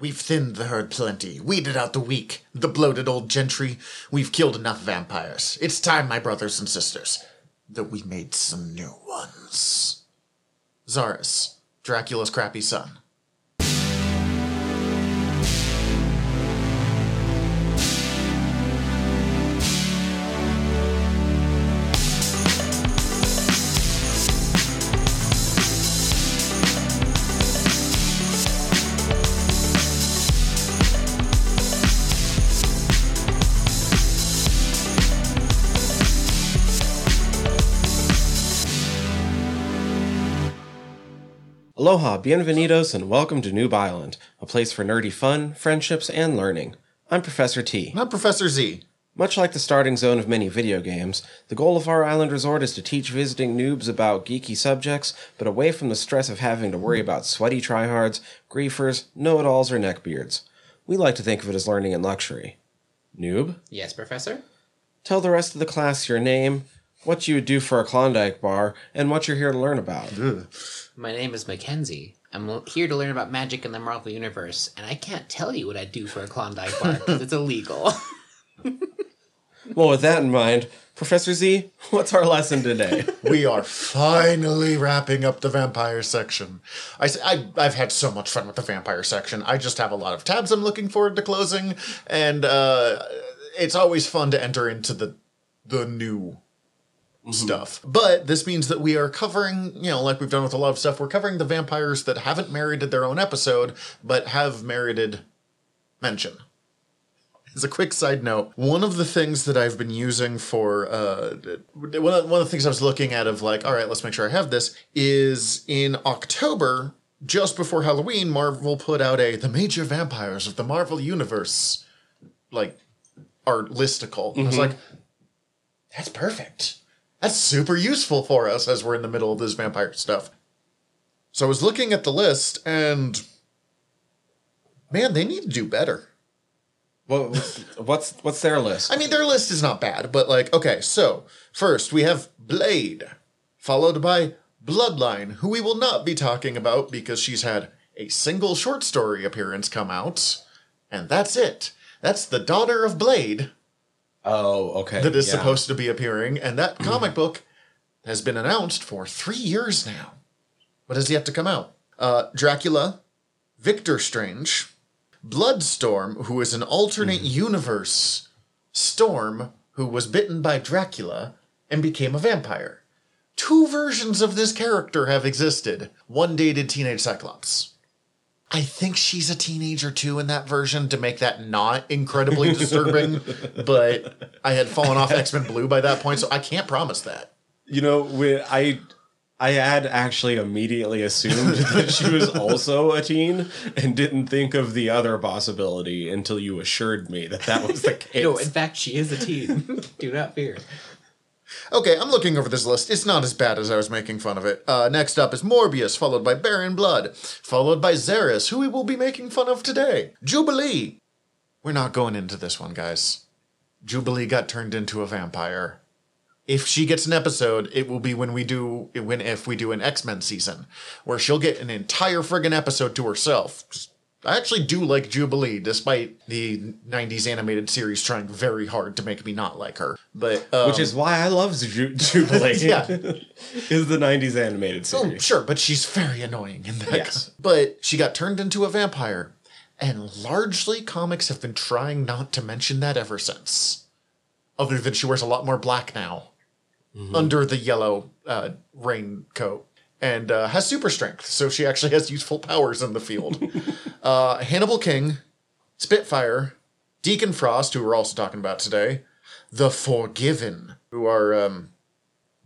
We've thinned the herd plenty, weeded out the weak, the bloated old gentry. We've killed enough vampires. It's time, my brothers and sisters, that we made some new ones. Xarus, Dracula's crappy son. Aloha, bienvenidos, and welcome to Noob Island, a place for nerdy fun, friendships, and learning. I'm Professor T. I'm Professor Z. Much like the starting zone of many video games, the goal of our island resort is to teach visiting noobs about geeky subjects, but away from the stress of having to worry about sweaty tryhards, griefers, know it alls, or neckbeards. We like to think of it as learning in luxury. Noob, Yes, Professor? tell the rest of the class your name, what you would do for a Klondike bar, and what you're here to learn about. My name is Mackenzie. I'm here to learn about magic in the Marvel Universe, and I can't tell you what I'd do for a Klondike bar because it's illegal. Well, with that in mind, Professor Z, what's our lesson today? we are finally wrapping up the vampire section. I've had so much fun with the vampire section. I just have a lot of tabs I'm looking forward to closing, and uh, it's always fun to enter into the the new stuff. But this means that we are covering, you know, like we've done with a lot of stuff, we're covering the vampires that haven't merited their own episode, but have merited mention. As a quick side note, one of the things that I've been using for uh, one of, one of the things I was looking at of like, all right, let's make sure I have this is in October, just before Halloween, Marvel put out a the major vampires of the Marvel universe, like art listicle. I was like, that's perfect. That's super useful for us as we're in the middle of this vampire stuff. So I was looking at the list and man, they need to do better. What, what's what's their list? I mean, their list is not bad, but like, okay, so first we have Blade, followed by Bloodline, who we will not be talking about because she's had a single short story appearance come out, and that's it. That's the daughter of Blade Oh, okay. that is yeah. supposed to be appearing, and that comic book has been announced for three years now, but has yet to come out. Uh, Dracula, Victor Strange, Bloodstorm, who is an alternate universe Storm, who was bitten by Dracula and became a vampire. Two versions of this character have existed. One dated teenage Cyclops. I think she's a teenager too in that version to make that not incredibly disturbing, but I had fallen off X Men Blue by that point, so I can't promise that. You know, we, I I had actually immediately assumed that she was also a teen and didn't think of the other possibility until you assured me that that was the case. no, in fact, she is a teen. Do not fear. Okay, I'm looking over this list. It's not as bad as I was making fun of it. Uh, next up is Morbius, followed by Baron Blood, followed by Xarus, who we will be making fun of today. Jubilee. We're not going into this one, guys. Jubilee got turned into a vampire. If she gets an episode, it will be when we do when if we do an X-Men season, where she'll get an entire friggin' episode to herself. I actually do like Jubilee, despite the '90s animated series trying very hard to make me not like her. But um, Which is why I love Ju- Jubilee. Yeah. is the '90s animated Oh, series. sure, but she's very annoying in that. Yes. But she got turned into a vampire, and largely comics have been trying not to mention that ever since. Other than she wears a lot more black now under the yellow uh, raincoat and uh, has super strength, so she actually has useful powers in the field. uh, Hannibal King, Spitfire, Deacon Frost, who we're also talking about today, The Forgiven, who are um,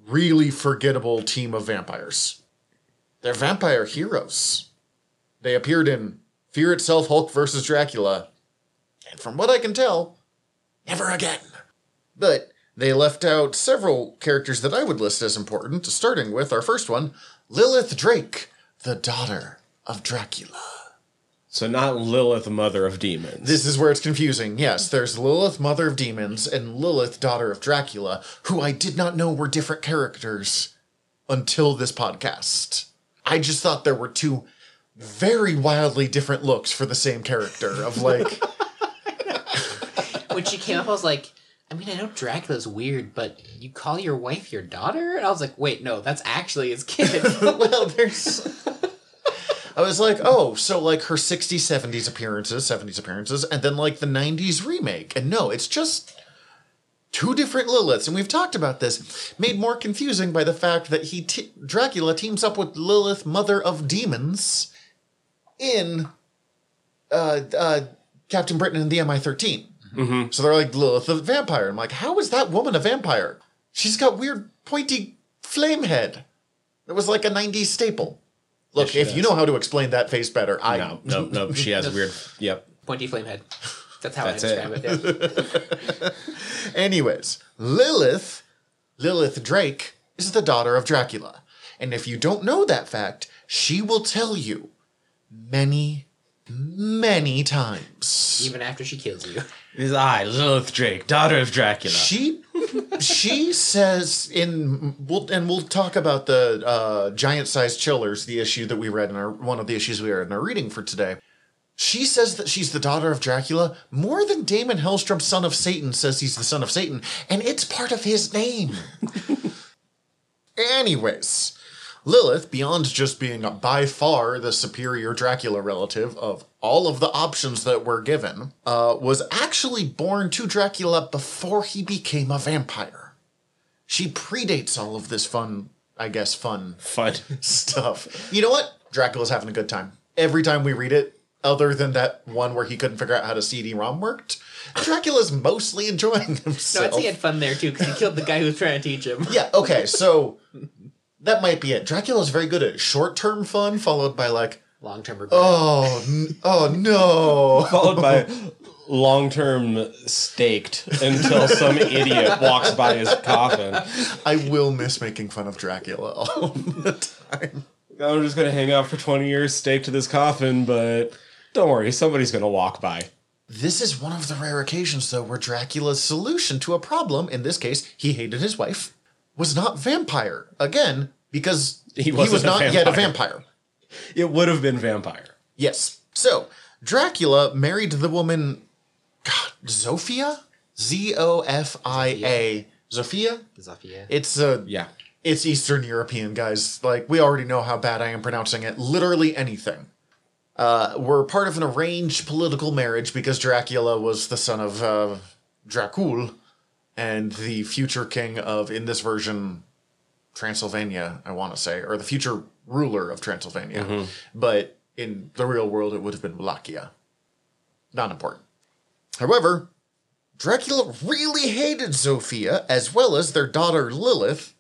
really forgettable team of vampires. They're vampire heroes. They appeared in Fear Itself Hulk versus Dracula, and from what I can tell, never again. But they left out several characters that I would list as important, starting with our first one, Lilith Drake, the daughter of Dracula. So not Lilith, mother of demons. This is where it's confusing. Yes, there's Lilith, Mother of Demons, and Lilith, Daughter of Dracula, who I did not know were different characters until this podcast. I just thought there were two very wildly different looks for the same character of like when she came up, I was like, I mean, I know Dracula's weird, but you call your wife your daughter? And I was like, wait, no, that's actually his kid. well there's I was like, oh, so like her 60s, 70s appearances, 70s appearances, and then like the 90s remake. And no, it's just two different Liliths. And we've talked about this, made more confusing by the fact that he t- Dracula teams up with Lilith, mother of demons, in uh, uh, Captain Britain and the MI 13. Mm-hmm. So they're like, Lilith the vampire. I'm like, how is that woman a vampire? She's got weird pointy flame head. It was like a 90s staple. Look, she if you know how to explain that face better, I No, no, no. She has weird. Yep. Pointy flame head. That's how That's I it. describe it. yeah. Anyways, Lilith, Lilith Drake, is the daughter of Dracula. And if you don't know that fact, she will tell you many, many times. Even after she kills you. Is I, Lilith Drake, daughter of Dracula. She she says in we'll, and we'll talk about the uh, giant sized chillers, the issue that we read in our one of the issues we read in our reading for today. She says that she's the daughter of Dracula more than Daimon Hellstrom, son of Satan, says he's the son of Satan, and it's part of his name. Anyways, Lilith, beyond just being by far the superior Dracula relative of all of the options that were given, uh, was actually born to Dracula before he became a vampire. She predates all of this fun, I guess, fun Fun. stuff. You know what? Dracula's having a good time. Every time we read it, other than that one where he couldn't figure out how to CD-ROM worked, Dracula's mostly enjoying No, himself. I'd say he had fun there too, because he killed the guy who was trying to teach him. Yeah, okay, so that might be it. Dracula's very good at short-term fun, followed by like, Long term regret. oh, n- oh no. Followed by long term staked until some idiot walks by his coffin. I will miss making fun of Dracula all the time. I'm just gonna hang out for 20 years, staked to this coffin, but don't worry, somebody's gonna walk by. This is one of the rare occasions, though, where Dracula's solution to a problem, in this case, he hated his wife, was not vampire. Again, because He he, wasn't was a yet a vampire. vampire. It would have been vampire. Yes. So, Dracula married the woman, God, Zofia? Z O F I A. Zofia? Zofia. It's a. Yeah. It's Eastern European, guys. Like, we already know how bad I am pronouncing it. Literally anything. Uh, we're part of an arranged political marriage because Dracula was the son of uh, Dracul and the future king of, in this version, Transylvania, I want to say, or the future ruler of Transylvania. Mm-hmm. But in the real world, it would have been Wallachia. Not important. However, Dracula really hated Zofia as well as their daughter Lilith,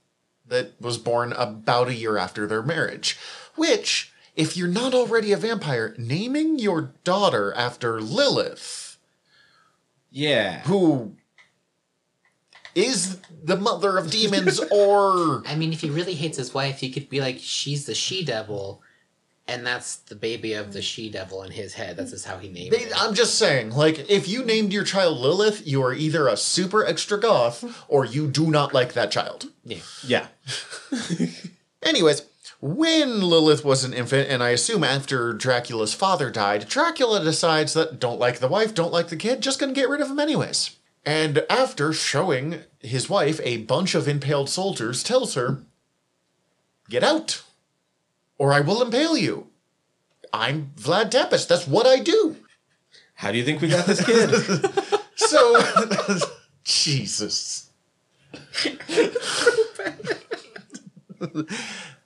that was born about a year after their marriage. Which, if you're not already a vampire, naming your daughter after Lilith, Yeah. who is the mother of demons, or I mean, if he really hates his wife, he could be like, she's the she devil, and that's the baby of the she devil in his head. That's just how he named They- it. I'm just saying, like, if you named your child Lilith, you are either a super extra goth or you do not like that child. Yeah. Yeah. Anyways, when Lilith was an infant, and I assume after Dracula's father died, Dracula decides that don't like the wife, don't like the kid, just gonna get rid of him anyways. And after showing his wife a bunch of impaled soldiers, tells her, Get out, or I will impale you. I'm Vlad Tepes, that's what I do. How do you think we got this kid? So, Jesus.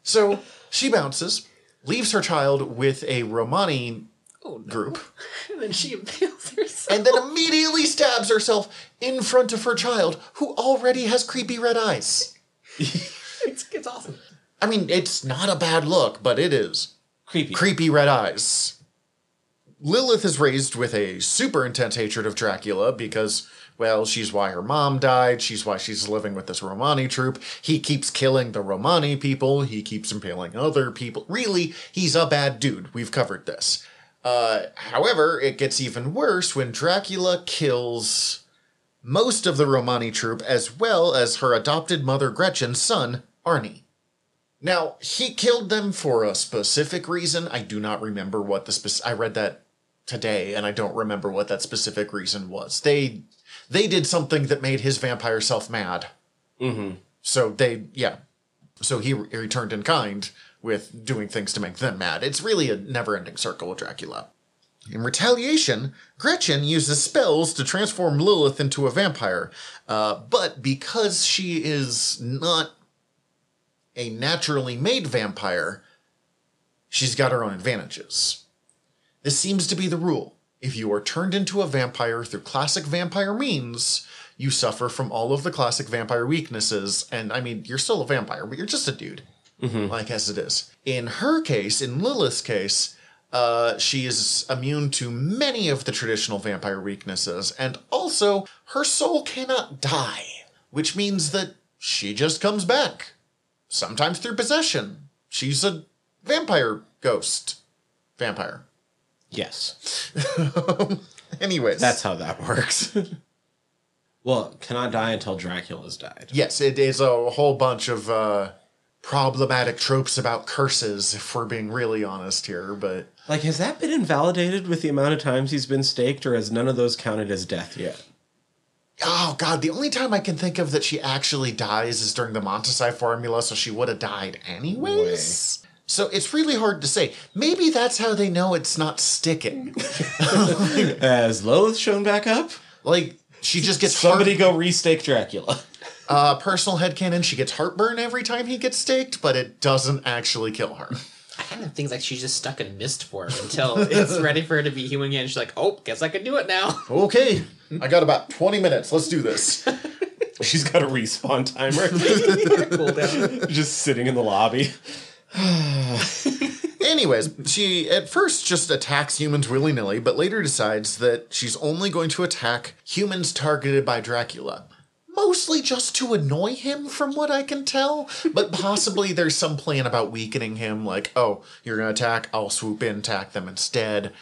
so she bounces, leaves her child with a Romani Oh, no. group, And then she impales herself. and then immediately stabs herself in front of her child, who already has creepy red eyes. It's, it's awesome. I mean, it's not a bad look, but it is. Creepy. creepy red eyes. Lilith is raised with a super intense hatred of Dracula because, well, she's why her mom died. She's why she's living with this Romani troop. He keeps killing the Romani people. He keeps impaling other people. Really, he's a bad dude. We've covered this. Uh, however, it gets even worse when Dracula kills most of the Romani troop as well as her adopted mother Gretchen's son, Arnie. Now, he killed them for a specific reason. I do not remember what the spec- I read that today and I don't remember what that specific reason was. They they did something that made his vampire self mad. Mm-hmm. So they yeah. So he re- returned in kind with doing things to make them mad. It's really a never-ending circle with Dracula. In retaliation, Gretchen uses spells to transform Lilith into a vampire. Uh, but because she is not a naturally made vampire, she's got her own advantages. This seems to be the rule. If you are turned into a vampire through classic vampire means, you suffer from all of the classic vampire weaknesses. And I mean, you're still a vampire, but you're just a dude, like as it is. In her case, in Lilith's case, uh, she is immune to many of the traditional vampire weaknesses, and also her soul cannot die, which means that she just comes back. Sometimes through possession. She's a vampire ghost. Vampire. Yes. Anyways. That's how that works. well, cannot die until Dracula's died. Yes, it is a whole bunch of uh, problematic tropes about curses, if we're being really honest here, but Like, has that been invalidated with the amount of times he's been staked, or has none of those counted as death yet? oh god, the only time I can think of that she actually dies is during the Montesi formula, so she would have died anyways. So it's really hard to say. Maybe that's how they know it's not sticking. Has Lilith shown back up? like she just gets Somebody heart- go restake Dracula. Uh, personal headcanon. She gets heartburn every time he gets staked, but it doesn't actually kill her. I kind of think like she's just stuck in mist form until it's ready for her to be human again. She's like, oh, guess I can do it now. Okay, I got about twenty minutes. Let's do this. She's got a respawn timer. Just sitting in the lobby. Anyways, she at first just attacks humans willy nilly, but later decides that she's only going to attack humans targeted by Dracula. Mostly just to annoy him, from what I can tell. But possibly there's some plan about weakening him, like, oh, you're gonna attack, I'll swoop in, attack them instead.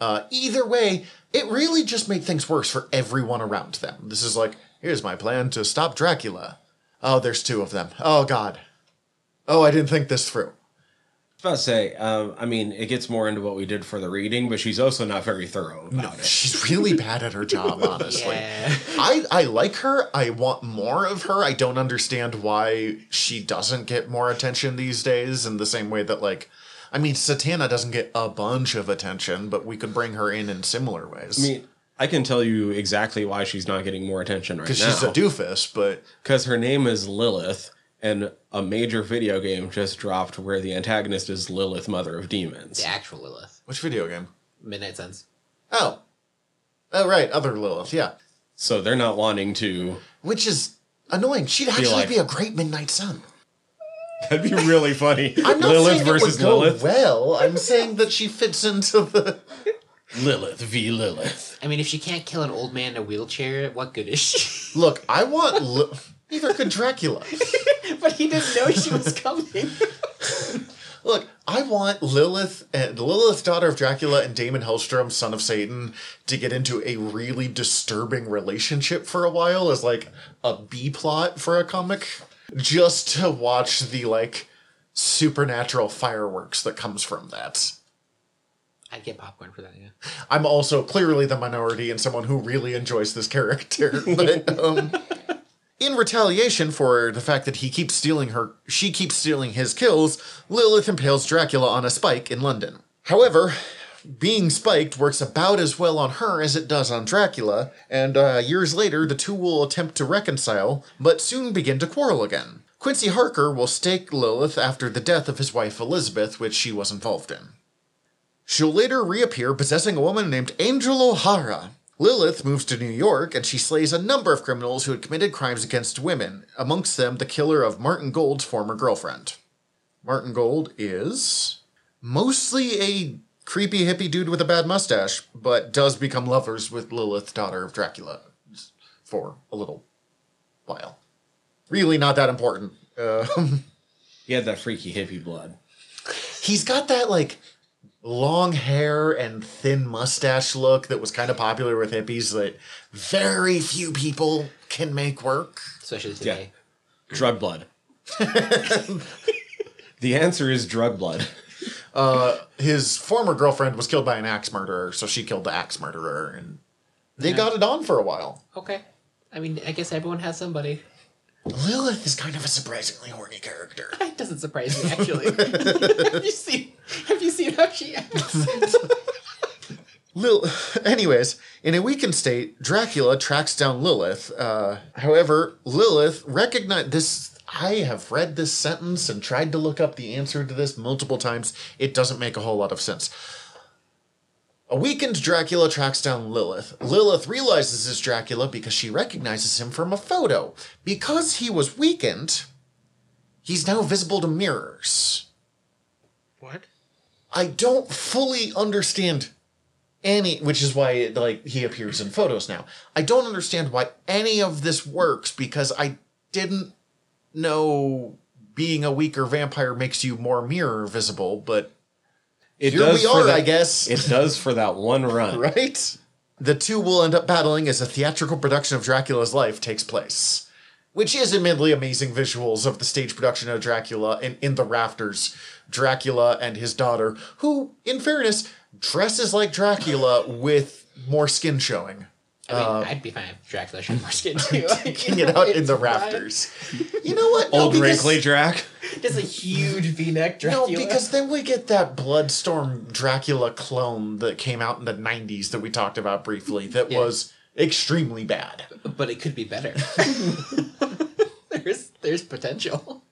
Uh, either way, it really just made things worse for everyone around them. This is like, here's my plan to stop Dracula. Oh, there's two of them. Oh, God. Oh, I didn't think this through. I was about to say, um, I mean, it gets more into what we did for the reading, but she's also not very thorough about it. She's really bad at her job, honestly. Yeah. I, I like her. I want more of her. I don't understand why she doesn't get more attention these days in the same way that, like, I mean, Satana doesn't get a bunch of attention, but we could bring her in in similar ways. I mean, I can tell you exactly why she's not getting more attention right now. because she's a doofus, but Because her name is Lilith, and a major video game just dropped where the antagonist is Lilith, Mother of Demons. The actual Lilith. which video game? Midnight Suns. Oh. Oh, right. Other Lilith, yeah. So they're not wanting to. Which is annoying. She'd actually like- be a great Midnight Sun. That'd be really funny. I'm not Lilith saying versus it would go Lilith. well. I'm saying that she fits into the. Lilith v Lilith. I mean, if she can't kill an old man in a wheelchair, what good is she? Look, I want. Li- Neither could Dracula. but he didn't know she was coming. Look, I want Lilith and Lilith, daughter of Dracula, and Daimon Hellstrom, son of Satan, to get into a really disturbing relationship for a while as like a B plot for a comic, just to watch the like supernatural fireworks that comes from that. I'd get popcorn for that, yeah. I'm also clearly the minority and someone who really enjoys this character. But um, in retaliation for the fact that he keeps stealing her, she keeps stealing his kills, Lilith impales Dracula on a spike in London. However, being spiked works about as well on her as it does on Dracula, and uh, years later the two will attempt to reconcile, but soon begin to quarrel again. Quincy Harker will stake Lilith after the death of his wife Elizabeth, which she was involved in. She'll later reappear possessing a woman named Angel O'Hara. Lilith moves to New York and she slays a number of criminals who had committed crimes against women, amongst them the killer of Martin Gold's former girlfriend. Martin Gold is mostly a creepy hippie dude with a bad mustache, but does become lovers with Lilith, daughter of Dracula, for a little while. Really not that important. Um, He had that freaky hippie blood. he's got that like long hair and thin mustache look that was kind of popular with hippies that very few people can make work. Especially today. Drug blood. The answer is drug blood. Uh, his former girlfriend was killed by an axe murderer, so she killed the axe murderer, and they Yeah. got it on for a while. Okay. I mean, I guess everyone has somebody. Lilith is kind of a surprisingly horny character. It doesn't surprise me actually. have you seen? Have you seen how she acts? Lil- Anyways, in a weakened state, Dracula tracks down Lilith. Uh, however, Lilith recognize this. I have read this sentence and tried to look up the answer to this multiple times. It doesn't make a whole lot of sense. A weakened Dracula tracks down Lilith. Lilith realizes it's Dracula because she recognizes him from a photo. Because he was weakened, he's now visible to mirrors. What? I don't fully understand any, which is why like he appears in photos now. I don't understand why any of this works because I didn't know being a weaker vampire makes you more mirror visible, but It here we for are, that- I guess. It does for that one run. right? The two will end up battling as a theatrical production of Dracula's life takes place. Which is admittedly amazing visuals of the stage production of Dracula in, in the rafters. Dracula and his daughter, who, in fairness, dresses like Dracula with more skin showing. I mean, uh, I'd be fine if Dracula showed more skin too. Kicking it out in the rafters. You know what? Old because- wrinkly Drac. Just a huge V-neck Dracula. No, because then we get that Bloodstorm Dracula clone that came out in the 90s that we talked about briefly that Yeah. was extremely bad. but it could be better. there's there's potential.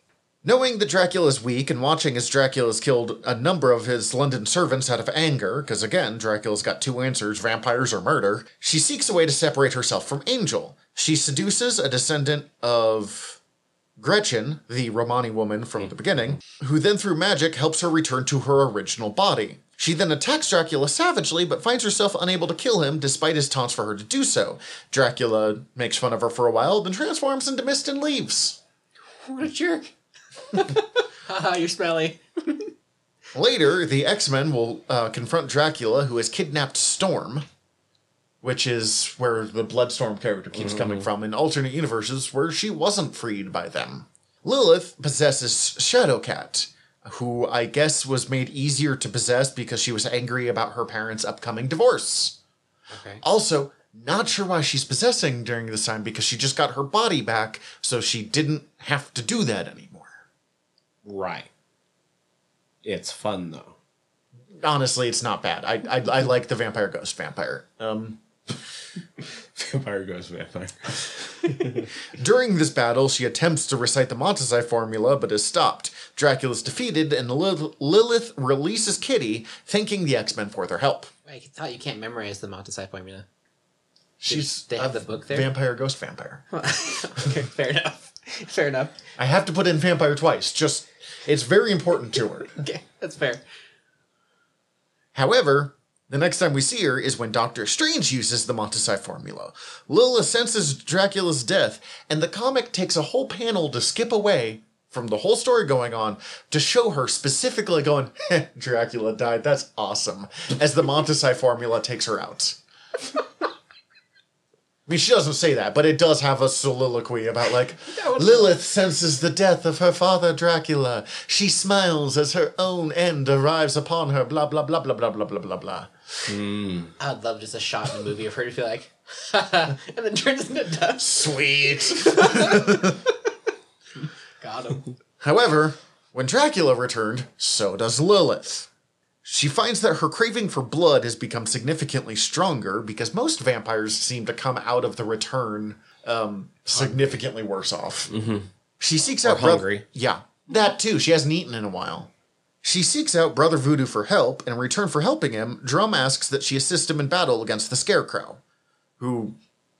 Knowing that Dracula is weak and watching as Dracula's killed a number of his London servants out of anger, because again, Dracula's got two answers vampires or murder, she seeks a way to separate herself from Angel. She seduces a descendant of Gretchen, the Romani woman from the beginning, who then through magic helps her return to her original body. She then attacks Dracula savagely, but finds herself unable to kill him despite his taunts for her to do so. Dracula makes fun of her for a while, then transforms into mist and leaves. What a jerk. Haha, you're smelly. Later, the X Men will uh, confront Dracula, who has kidnapped Storm, which is where the Bloodstorm character keeps coming from in alternate universes where she wasn't freed by them. Lilith possesses Shadowcat, who I guess was made easier to possess because she was angry about her parents' upcoming divorce. Okay. Also, not sure why she's possessing during this time because she just got her body back, so she didn't have to do that anymore. Right. It's fun though. honestly, it's not bad. I, I I like the vampire ghost vampire. Um, Vampire ghost vampire. during this battle, she attempts to recite the Montesi formula, but is stopped. Dracula is defeated, and Lil- Lilith releases Kitty, thanking the X Men for their help. I thought you can't memorize the Montesi formula. She's they have a the book there? Vampire ghost vampire. okay, fair enough. Fair enough. I have to put in vampire twice. Just it's very important to her. Okay, that's fair. However, the next time we see her is when Doctor Strange uses the Montesi formula. Lilith senses Dracula's death, and the comic takes a whole panel to skip away from the whole story going on to show her specifically going, Dracula died, that's awesome, as the Montesi formula takes her out. I mean, she doesn't say that, but it does have a soliloquy about, like, was- Lilith senses the death of her father Dracula. She smiles as her own end arrives upon her, blah, blah, blah, blah, blah, blah, blah, blah, blah. I'd love just a shot in the movie of her to feel like, and then turns into dust. Sweet. Got him. However, when Dracula returned, so does Lilith. She finds that her craving for blood has become significantly stronger because most vampires seem to come out of the return um, significantly worse off. She seeks out Bro- hungry. yeah, that too. She hasn't eaten in a while. She seeks out Brother Voodoo for help, and in return for helping him, Drumm asks that she assist him in battle against the Scarecrow, who,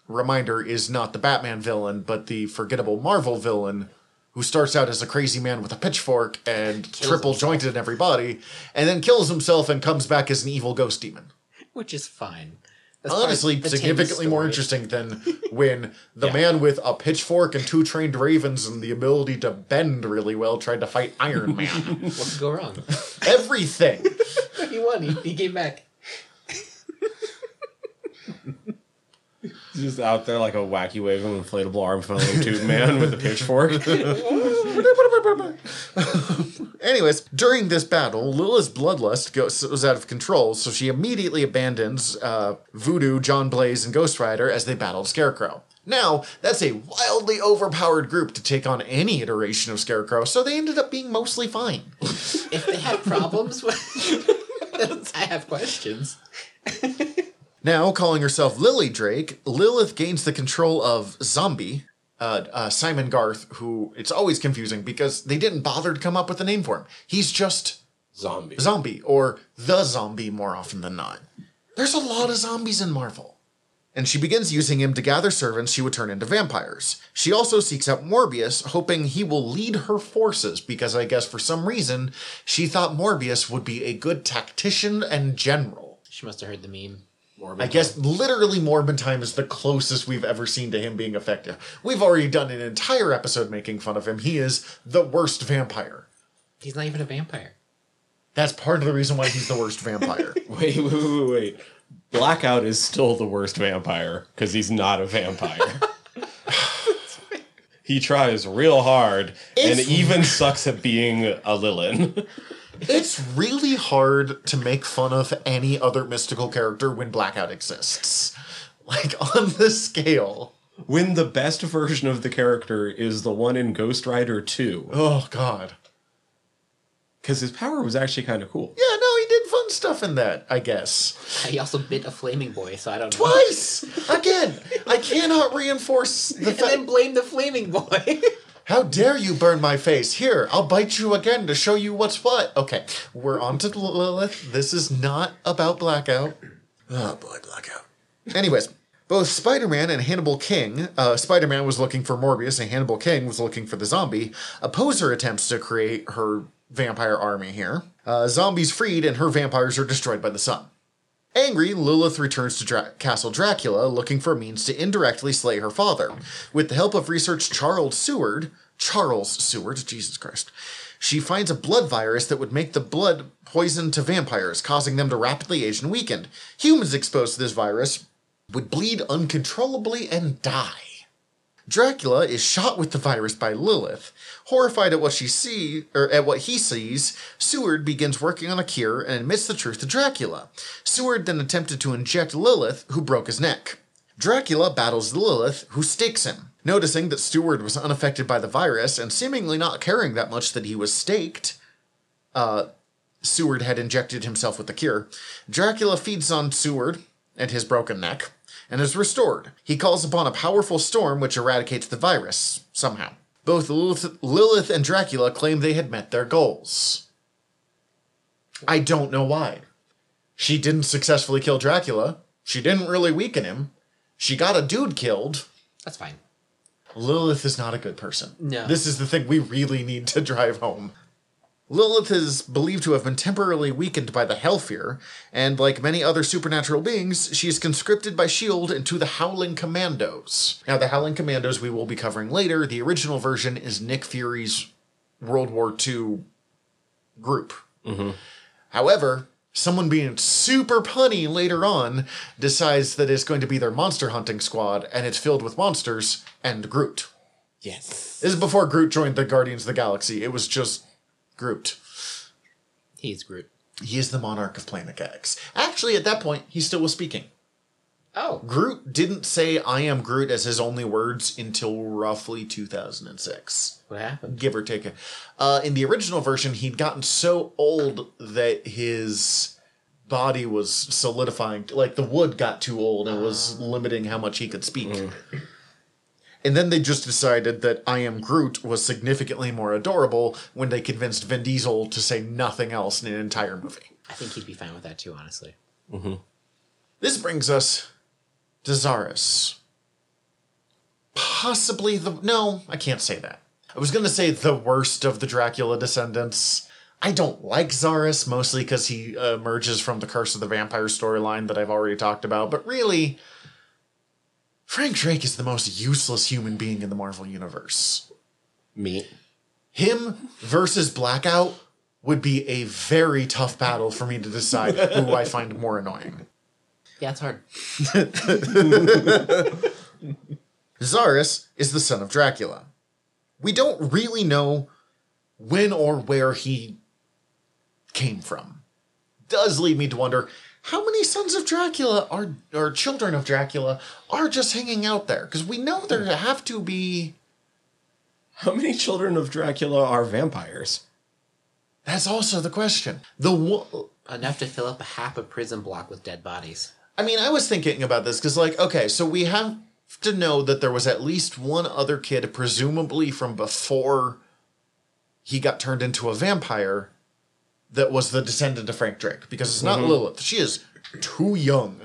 reminder, is not the Batman villain, but the forgettable Marvel villain who starts out as a crazy man with a pitchfork and triple jointed in every body, and then kills himself and comes back as an evil ghost demon. Which is fine. That's Honestly, significantly more interesting than when the Yeah. man with a pitchfork and two trained ravens and the ability to bend really well tried to fight Iron Man. What could go wrong? Everything. he won. He, he came back. Just out there like a wacky waving inflatable arm flailing tube man with a pitchfork. Anyways, during this battle, Lilith's bloodlust goes, goes out of control, so she immediately abandons uh, Voodoo, John Blaze, and Ghost Rider as they battle Scarecrow. Now, that's a wildly overpowered group to take on any iteration of Scarecrow, so they ended up being mostly fine. If they had problems with. I have questions. Now, calling herself Lily Drake, Lilith gains the control of Zombie, uh, uh, Simon Garth, who it's always confusing because they didn't bother to come up with a name for him. He's just Zombie. Zombie, or the Zombie more often than not. There's a lot of zombies in Marvel. And she begins using him to gather servants she would turn into vampires. She also seeks out Morbius, hoping he will lead her forces, because I guess for some reason she thought Morbius would be a good tactician and general. She must have heard the meme. I guess literally Morbin Time is the closest we've ever seen to him being effective. We've already done an entire episode making fun of him. He is the worst vampire. He's not even a vampire. That's part of the reason why he's the worst vampire. Wait, wait, wait, wait. Blackout is still the worst vampire because he's not a vampire. he tries real hard and even sucks at being a Lilin. it's really hard to make fun of any other mystical character when Blackout exists. Like on the scale. when the best version of the character is the one in Ghost Rider 2, Oh god. because his power was actually kind of cool. Yeah, no, he did fun stuff in that, I guess. He also bit a flaming boy, so I don't know. Twice! Again, I cannot reinforce the And then blame the flaming boy. How dare you burn my face? Here, I'll bite you again to show you what's what. Okay, we're on to Lilith. This is not about Blackout. Oh boy, Blackout. Anyways, both Spider Man and Hannibal King, uh, Spider Man was looking for Morbius and Hannibal King was looking for the zombie, oppose her attempts to create her vampire army here. Uh, zombies freed and her vampires are destroyed by the sun. Angry, Lilith returns to Dra- Castle Dracula looking for means to indirectly slay her father. With the help of research Charles Seward, Charles Seward, Jesus Christ, she finds a blood virus that would make the blood poison to vampires, causing them to rapidly age and weaken. Humans exposed to this virus would bleed uncontrollably and die. Dracula is shot with the virus by Lilith. Horrified at what she see or at what he sees, Seward begins working on a cure and admits the truth to Dracula. Seward then attempted to inject Lilith, who broke his neck. Dracula battles Lilith, who stakes him. Noticing that Seward was unaffected by the virus and seemingly not caring that much that he was staked, uh, Seward had injected himself with the cure. Dracula feeds on Seward and his broken neck and is restored. He calls upon a powerful storm which eradicates the virus, somehow. Both Lilith, and Dracula claim they had met their goals. I don't know why. She didn't successfully kill Dracula. She didn't really weaken him. She got a dude killed. That's fine. Lilith is not a good person. No. This is the thing we really need to drive home. Lilith is believed to have been temporarily weakened by the Hellfear, and like many other supernatural beings, she is conscripted by S.H.I.E.L.D. into the Howling Commandos. Now, the Howling Commandos we will be covering later. The original version is Nick Fury's World War II group. Mm-hmm. However, someone being super punny later on decides that it's going to be their monster hunting squad, and it's filled with monsters and Groot. Yes. This is before Groot joined the Guardians of the Galaxy. It was just Groot. He's Groot. He is the monarch of Planet X. Actually, at that point, he still was speaking. Oh, Groot didn't say I am Groot as his only words until roughly 2006. what happened? Give or take a. Uh, in the original version, he'd gotten so old that his body was solidifying. Like the wood got too old and was limiting how much he could speak. And then they just decided that I am Groot was significantly more adorable when they convinced Vin Diesel to say nothing else in an entire movie. I think he'd be fine with that too, honestly. This brings us to Xarus. Possibly the. No, I can't say that. I was going to say the worst of the Dracula descendants. I don't like Xarus, mostly because he uh, emerges from the Curse of the Vampire storyline that I've already talked about, but really, Frank Drake is the most useless human being in the Marvel Universe. Me. Him versus Blackout would be a very tough battle for me to decide who I find more annoying. Yeah, it's hard. Xarus is the son of Dracula. We don't really know when or where he came from does lead me to wonder how many sons of Dracula are or children of Dracula are just hanging out there because we know there have to be How many children of Dracula are vampires? that's also the question the wo- Enough to fill up a half a prison block with dead bodies. I mean, I was thinking about this because, like, okay, so we have to know that there was at least one other kid, presumably from before he got turned into a vampire, that was the descendant of Frank Drake. Because it's not mm-hmm. Lilith; she is too young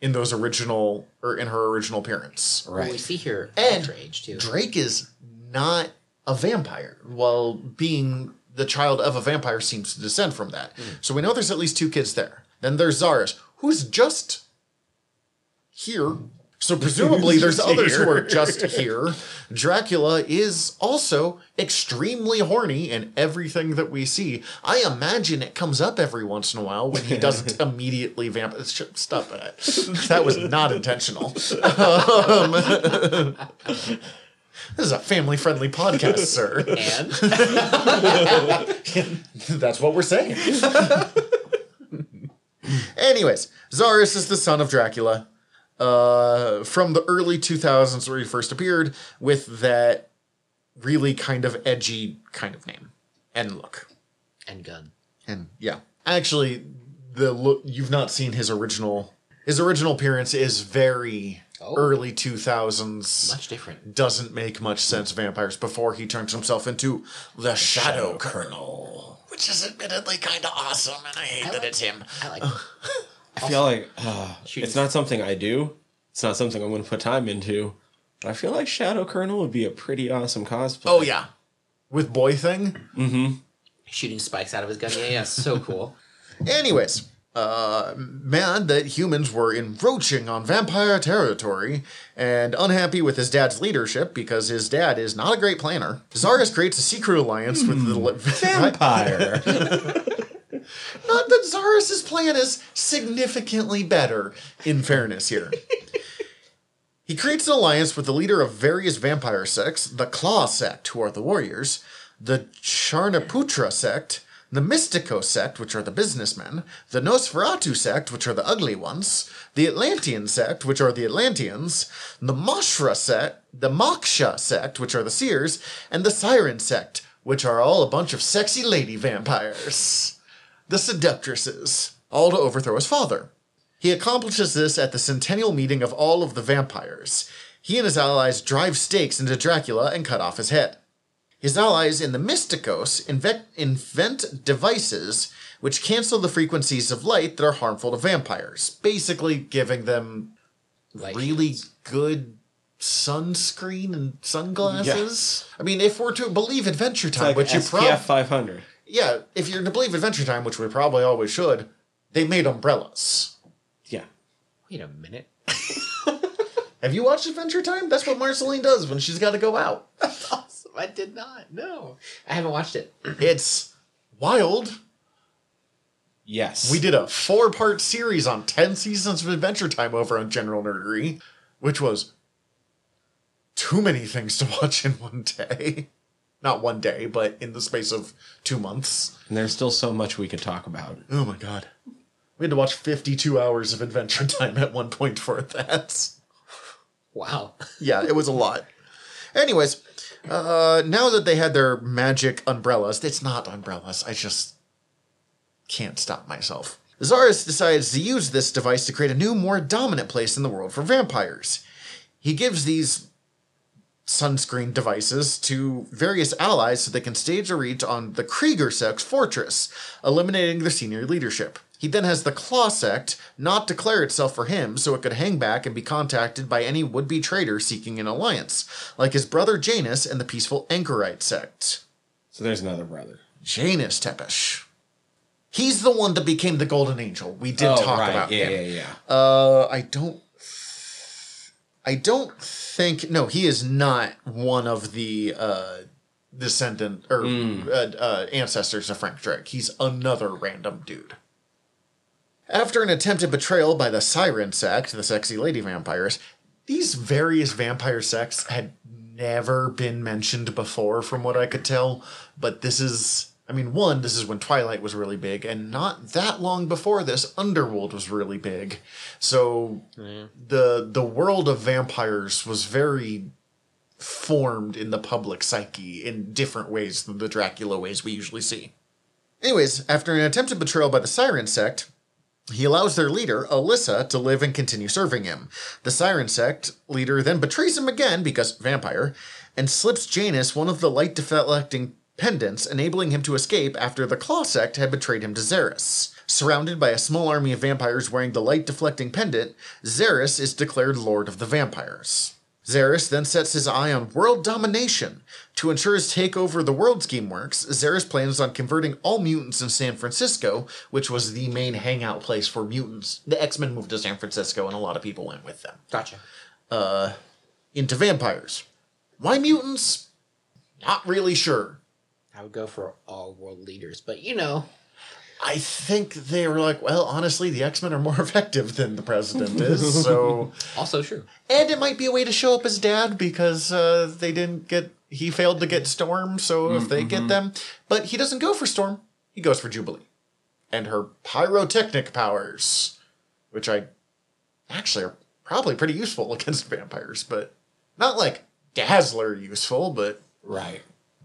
in those original or in her original appearance. Well, we see here And Age too. Drake is not a vampire, while being the child of a vampire seems to descend from that. Mm. So we know there's at least two kids there. Then there's Xarus, who's just here. So presumably there's Just others who are just here. Dracula is also extremely horny in everything that we see. I imagine it comes up every once in a while when he doesn't immediately vamp. Stop that. That was not intentional. Um, this is a family-friendly podcast, sir. And That's what we're saying. Anyways, Xarus is the son of Dracula uh, from the early 2000s where he first appeared with that really kind of edgy kind of name and look. and gun. And yeah, actually, the look you've not seen his original. His original appearance is very Oh. early 2000s. Much different. Doesn't make much sense. Vampires before he turns himself into the Shadow, Shadow Colonel, which is admittedly kind of awesome, and I hate I that like- it's him. I like I feel like uh, it's not something I do. It's not something I'm going to put time into. But I feel like Shadow Colonel would be a pretty awesome cosplay. Oh yeah, with boy thing. Mm-hmm. Shooting spikes out of his gun. Yeah, yeah, so cool. Anyways, uh, mad that humans were encroaching on vampire territory and unhappy with his dad's leadership because his dad is not a great planner, Xarus creates a secret alliance with the Vampire. Not that Xarus' plan is significantly better, in fairness here. he creates an alliance with the leader of various vampire sects, the Claw sect, who are the warriors, the Charnaputra sect, the Mystico sect, which are the businessmen, the Nosferatu sect, which are the ugly ones, the Atlantean sect, which are the Atlanteans, the Moshra sect, the Moksha sect, which are the seers, and the Siren sect, which are all a bunch of sexy lady vampires the seductresses, all to overthrow his father. He accomplishes this at the centennial meeting of all of the vampires. He and his allies drive stakes into Dracula and cut off his head. His allies in the Mysticos invent, devices which cancel the frequencies of light that are harmful to vampires, basically giving them Like really good sunscreen and sunglasses. I mean, if we're to believe Adventure Time, like which you SPF probably 500. Yeah, if you're to believe Adventure Time, which we probably always should, they made umbrellas. Yeah. Wait a minute. Have you watched Adventure Time? That's what Marceline does when she's got to go out. That's Awesome. I did not. No, I haven't watched it. It's wild. Yes. We did a four part series on 10 seasons of Adventure Time over on General Nerdery, which was too many things to watch in one day. Not one day, but in the space of two months. And there's still so much we could talk about. Oh my god. We had to watch 52 hours of Adventure Time at one point for that. Wow. yeah, it was a lot. Anyways, uh, now that they had their magic umbrellas, it's not umbrellas. I just can't stop myself. Xarus decides to use this device to create a new, more dominant place in the world for vampires. He gives these sunscreen devices to various allies so they can stage a raid on the Krieger sect's fortress, eliminating their senior leadership. He then has the Claw sect not declare itself for him so it could hang back and be contacted by any would be traitor seeking an alliance, like his brother Janus and the peaceful Anchorite sect. So there's another brother. Janus Tepes. He's the one that became the Golden Angel. We did talk about Oh, yeah, him. yeah, yeah. Uh, I don't. I don't think. No, he is not one of the uh, descendant or uh, uh, ancestors of Frank Drake. He's another random dude. After an attempted betrayal by the Siren sect, the sexy lady vampires, these various vampire sects had never been mentioned before, from what I could tell. But this is, I mean, one, this is when Twilight was really big, and not that long before this, Underworld was really big. So the the world of vampires was very formed in the public psyche in different ways than the Dracula ways we usually see. Anyways, after an attempted betrayal by the Siren sect, he allows their leader, Alyssa, to live and continue serving him. The Siren sect leader then betrays him again because vampire, and slips Janus one of the light deflecting pendants, enabling him to escape after the Claw sect had betrayed him to Xarus. Surrounded by a small army of vampires wearing the light deflecting pendant, Xarus is declared Lord of the Vampires. Xarus then sets his eye on world domination. To ensure his takeover of the world scheme works, Xarus plans on converting all mutants in San Francisco, which was the main hangout place for mutants. The X Men moved to San Francisco, and a lot of people went with them, Gotcha. Uh, into vampires. Why mutants? Not really sure. I would go for all world leaders, but you know, I think they were like, well, honestly, the X Men are more effective than the president is, so. also true. And it might be a way to show up as dad because uh, they didn't get. He failed to get Storm, so if they get them. But he doesn't go for Storm, he goes for Jubilee. And her pyrotechnic powers, which I actually are probably pretty useful against vampires, but not like Dazzler useful, but Right.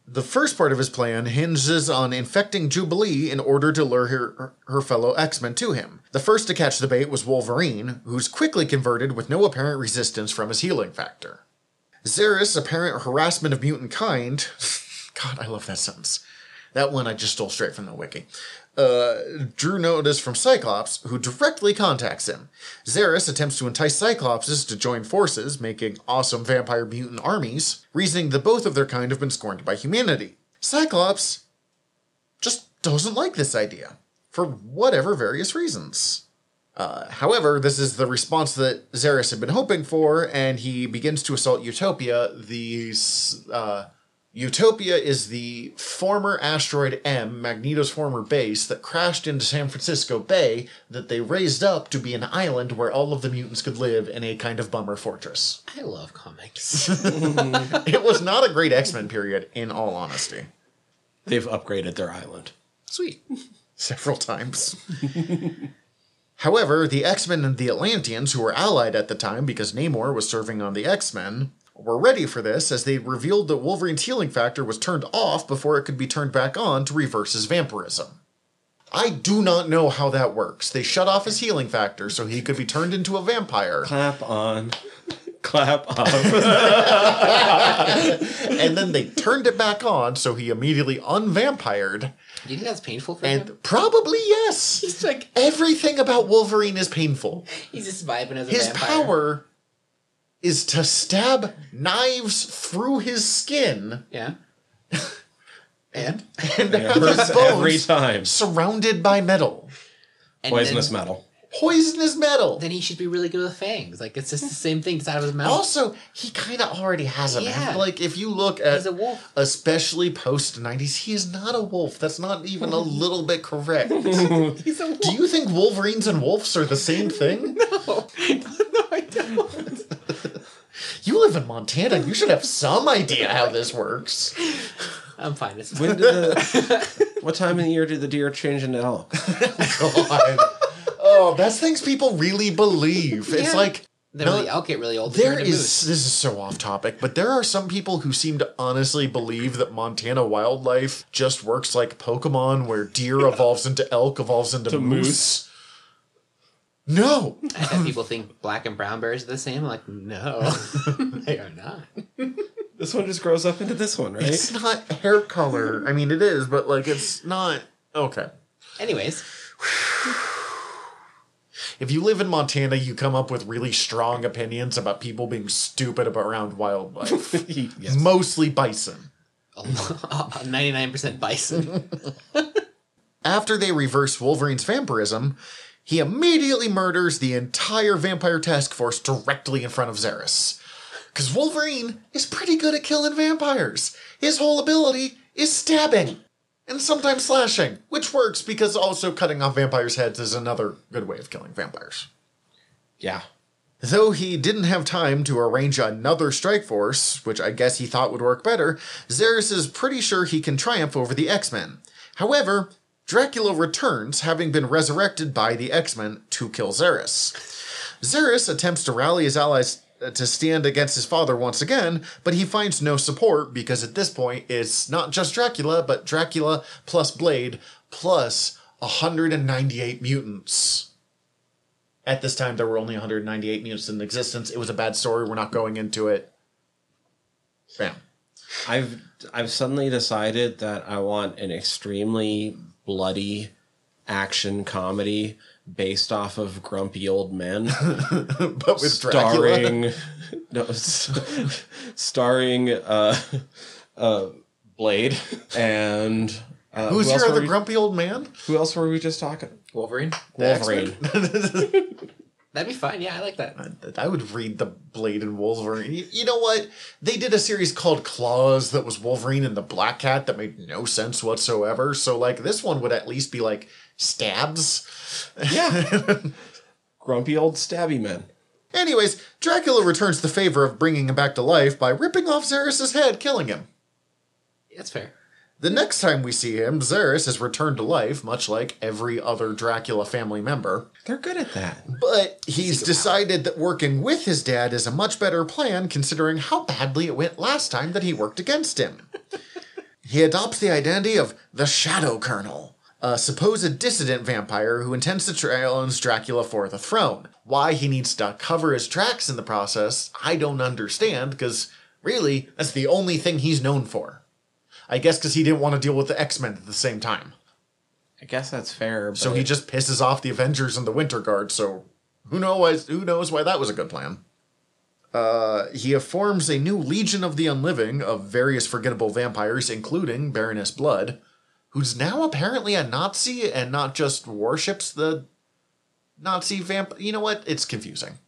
The first part of his plan hinges on infecting Jubilee in order to lure her, her fellow X Men to him. The first to catch the bait was Wolverine, who's quickly converted with no apparent resistance from his healing factor. Xarus' apparent harassment of mutant kind. God, I love that sentence. That one I just stole straight from the wiki. Uh, drew notice from Cyclops, who directly contacts him. Xarus attempts to entice Cyclopses to join forces, making awesome vampire mutant armies, reasoning that both of their kind have been scorned by humanity. Cyclops just doesn't like this idea, for whatever various reasons. Uh, however, this is the response that Xarus had been hoping for, and he begins to assault Utopia. The uh, Utopia is the former asteroid M, Magneto's former base, that crashed into San Francisco Bay that they raised up to be an island where all of the mutants could live in a kind of bummer fortress. I love comics. It was not a great X Men period, in all honesty. They've upgraded their island. Sweet. several times. However, the X Men and the Atlanteans, who were allied at the time because Namor was serving on the X Men, were ready for this as they revealed that Wolverine's healing factor was turned off before it could be turned back on to reverse his vampirism. I do not know how that works. They shut off his healing factor so he could be turned into a vampire, Clap on. Clap off. and then they turned it back on so he immediately unvampired. Do you think that's painful for him? And probably yes. He's like Everything about Wolverine is painful. he's just vibing as a His vampire. power is to stab knives through his skin Yeah. and and It have his bones every time. surrounded by metal. and Poisonous then, metal. Poisonous metal. Then he should be really good with fangs. Like it's just the same thing. It's out of his mouth. Also, he kind of already has them. Yeah. Like, if you look at, He's a wolf. especially post 90s, he is not a wolf. That's not even a little bit correct. He's a wolf. Do you think Wolverines and wolves are the same thing? no, no, I don't. You live in Montana. You should have some idea how this works. I'm fine. It's When did the, what time of the year do the deer change into elk? Oh, God. Oh, that's things people really believe. It's Yeah. like Then no, when the elk get really old, they there turn to is moose. this is so off topic, but there are some people who seem to honestly believe that Montana wildlife just works like Pokemon, where deer evolves into elk, evolves into To moose. moose. No, And people think black and brown bears are the same. I'm like, no, they are not. This one just grows up into this one, right? it's not hair color. I mean, it is, but like it's not. Okay. Anyways, If you live in Montana, you come up with really strong opinions about people being stupid about around wildlife. yes. Mostly bison. 99% bison. After they reverse Wolverine's vampirism, he immediately murders the entire vampire task force directly in front of Xarus. Because Wolverine is pretty good at killing vampires. His whole ability is stabbing and sometimes slashing, which works because also cutting off vampires' heads is another good way of killing vampires. Yeah. Though he didn't have time to arrange another strike force, which I guess he thought would work better, Xarus is pretty sure he can triumph over the X Men. However, Dracula returns, having been resurrected by the X Men to kill Xarus. Xarus attempts to rally his allies to stand against his father once again, but he finds no support because at this point it's not just Dracula, but Dracula plus Blade plus 198 mutants. At this time, there were only 198 mutants in existence. It was a bad story. We're not going into it. Bam. I've I've suddenly decided that I want an extremely bloody action comedy based off of grumpy old men But with starring no s- starring uh uh Blade and uh, Who's who else your other we- grumpy old man? Who else were we just talking? Wolverine. Wolverine. That'd be fine. Yeah, I like that. I would read the Blade and Wolverine. You, you know what? They did a series called Claws that was Wolverine and the Black Cat that made no sense whatsoever. So, like, this one would at least be like stabs. Yeah. grumpy old stabby men. Anyways, Dracula returns the favor of bringing him back to life by ripping off Xarus' head, killing him. That's fair. The next time we see him, Xarus has returned to life, much like every other Dracula family member. They're good at that. But he's decided that working with his dad is a much better plan considering how badly it went last time that he worked against him. he adopts the identity of the Shadow Colonel, a supposed dissident vampire who intends to challenge Dracula for the throne. Why he needs to cover his tracks in the process, I don't understand, because really, that's the only thing he's known for. I guess because he didn't want to deal with the X Men at the same time. I guess that's fair. So he just pisses off the Avengers and the Winter Guard. So who knows? Who knows why that was a good plan? Uh, he forms a new Legion of the Unliving of various forgettable vampires, including Baroness Blood, who's now apparently a Nazi and not just worships the Nazi vamp. You know what? It's confusing.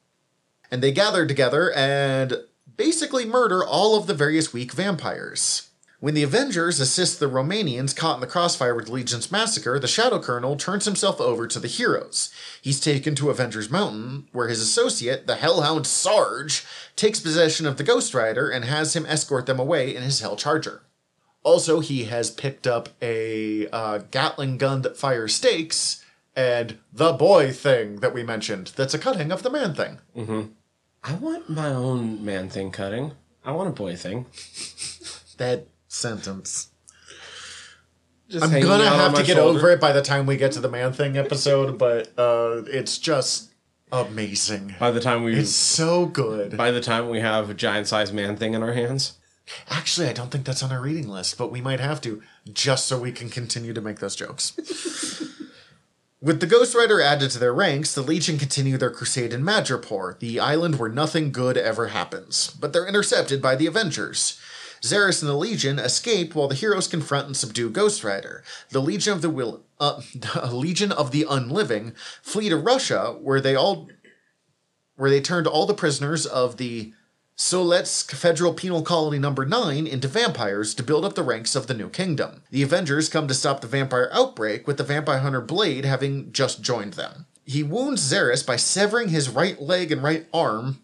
And they gather together and basically murder all of the various weak vampires. When the Avengers assist the Romanians caught in the crossfire with Legion's massacre, the Shadow Colonel turns himself over to the heroes. He's taken to Avengers Mountain, where his associate, the Hellhound Sarge, takes possession of the Ghost Rider and has him escort them away in his Hell Charger. Also, he has picked up a uh, Gatling gun that fires stakes and the boy thing that we mentioned that's a cutting of the man thing. I want my own man thing cutting. I want a boy thing. That sentence. Just I'm gonna have to get shoulder. over it by the time we get to the man thing episode, but uh, it's just amazing. By the time we It's so good. by the time we have a giant sized man thing in our hands. Actually, I don't think that's on our reading list, but we might have to just so we can continue to make those jokes. With the Ghost Rider added to their ranks, the Legion continue their crusade in Madripoor, the island where nothing good ever happens. But they're intercepted by the Avengers. Xarus and the Legion escape while the heroes confront and subdue Ghost Rider. The Legion of the Will, uh, the Legion of the Unliving flee to Russia, where they all, where they turned all the prisoners of the Soletsk Federal Penal Colony Number 9 into vampires to build up the ranks of the new kingdom. The Avengers come to stop the vampire outbreak, with the vampire hunter Blade having just joined them. He wounds Xarus by severing his right leg and right arm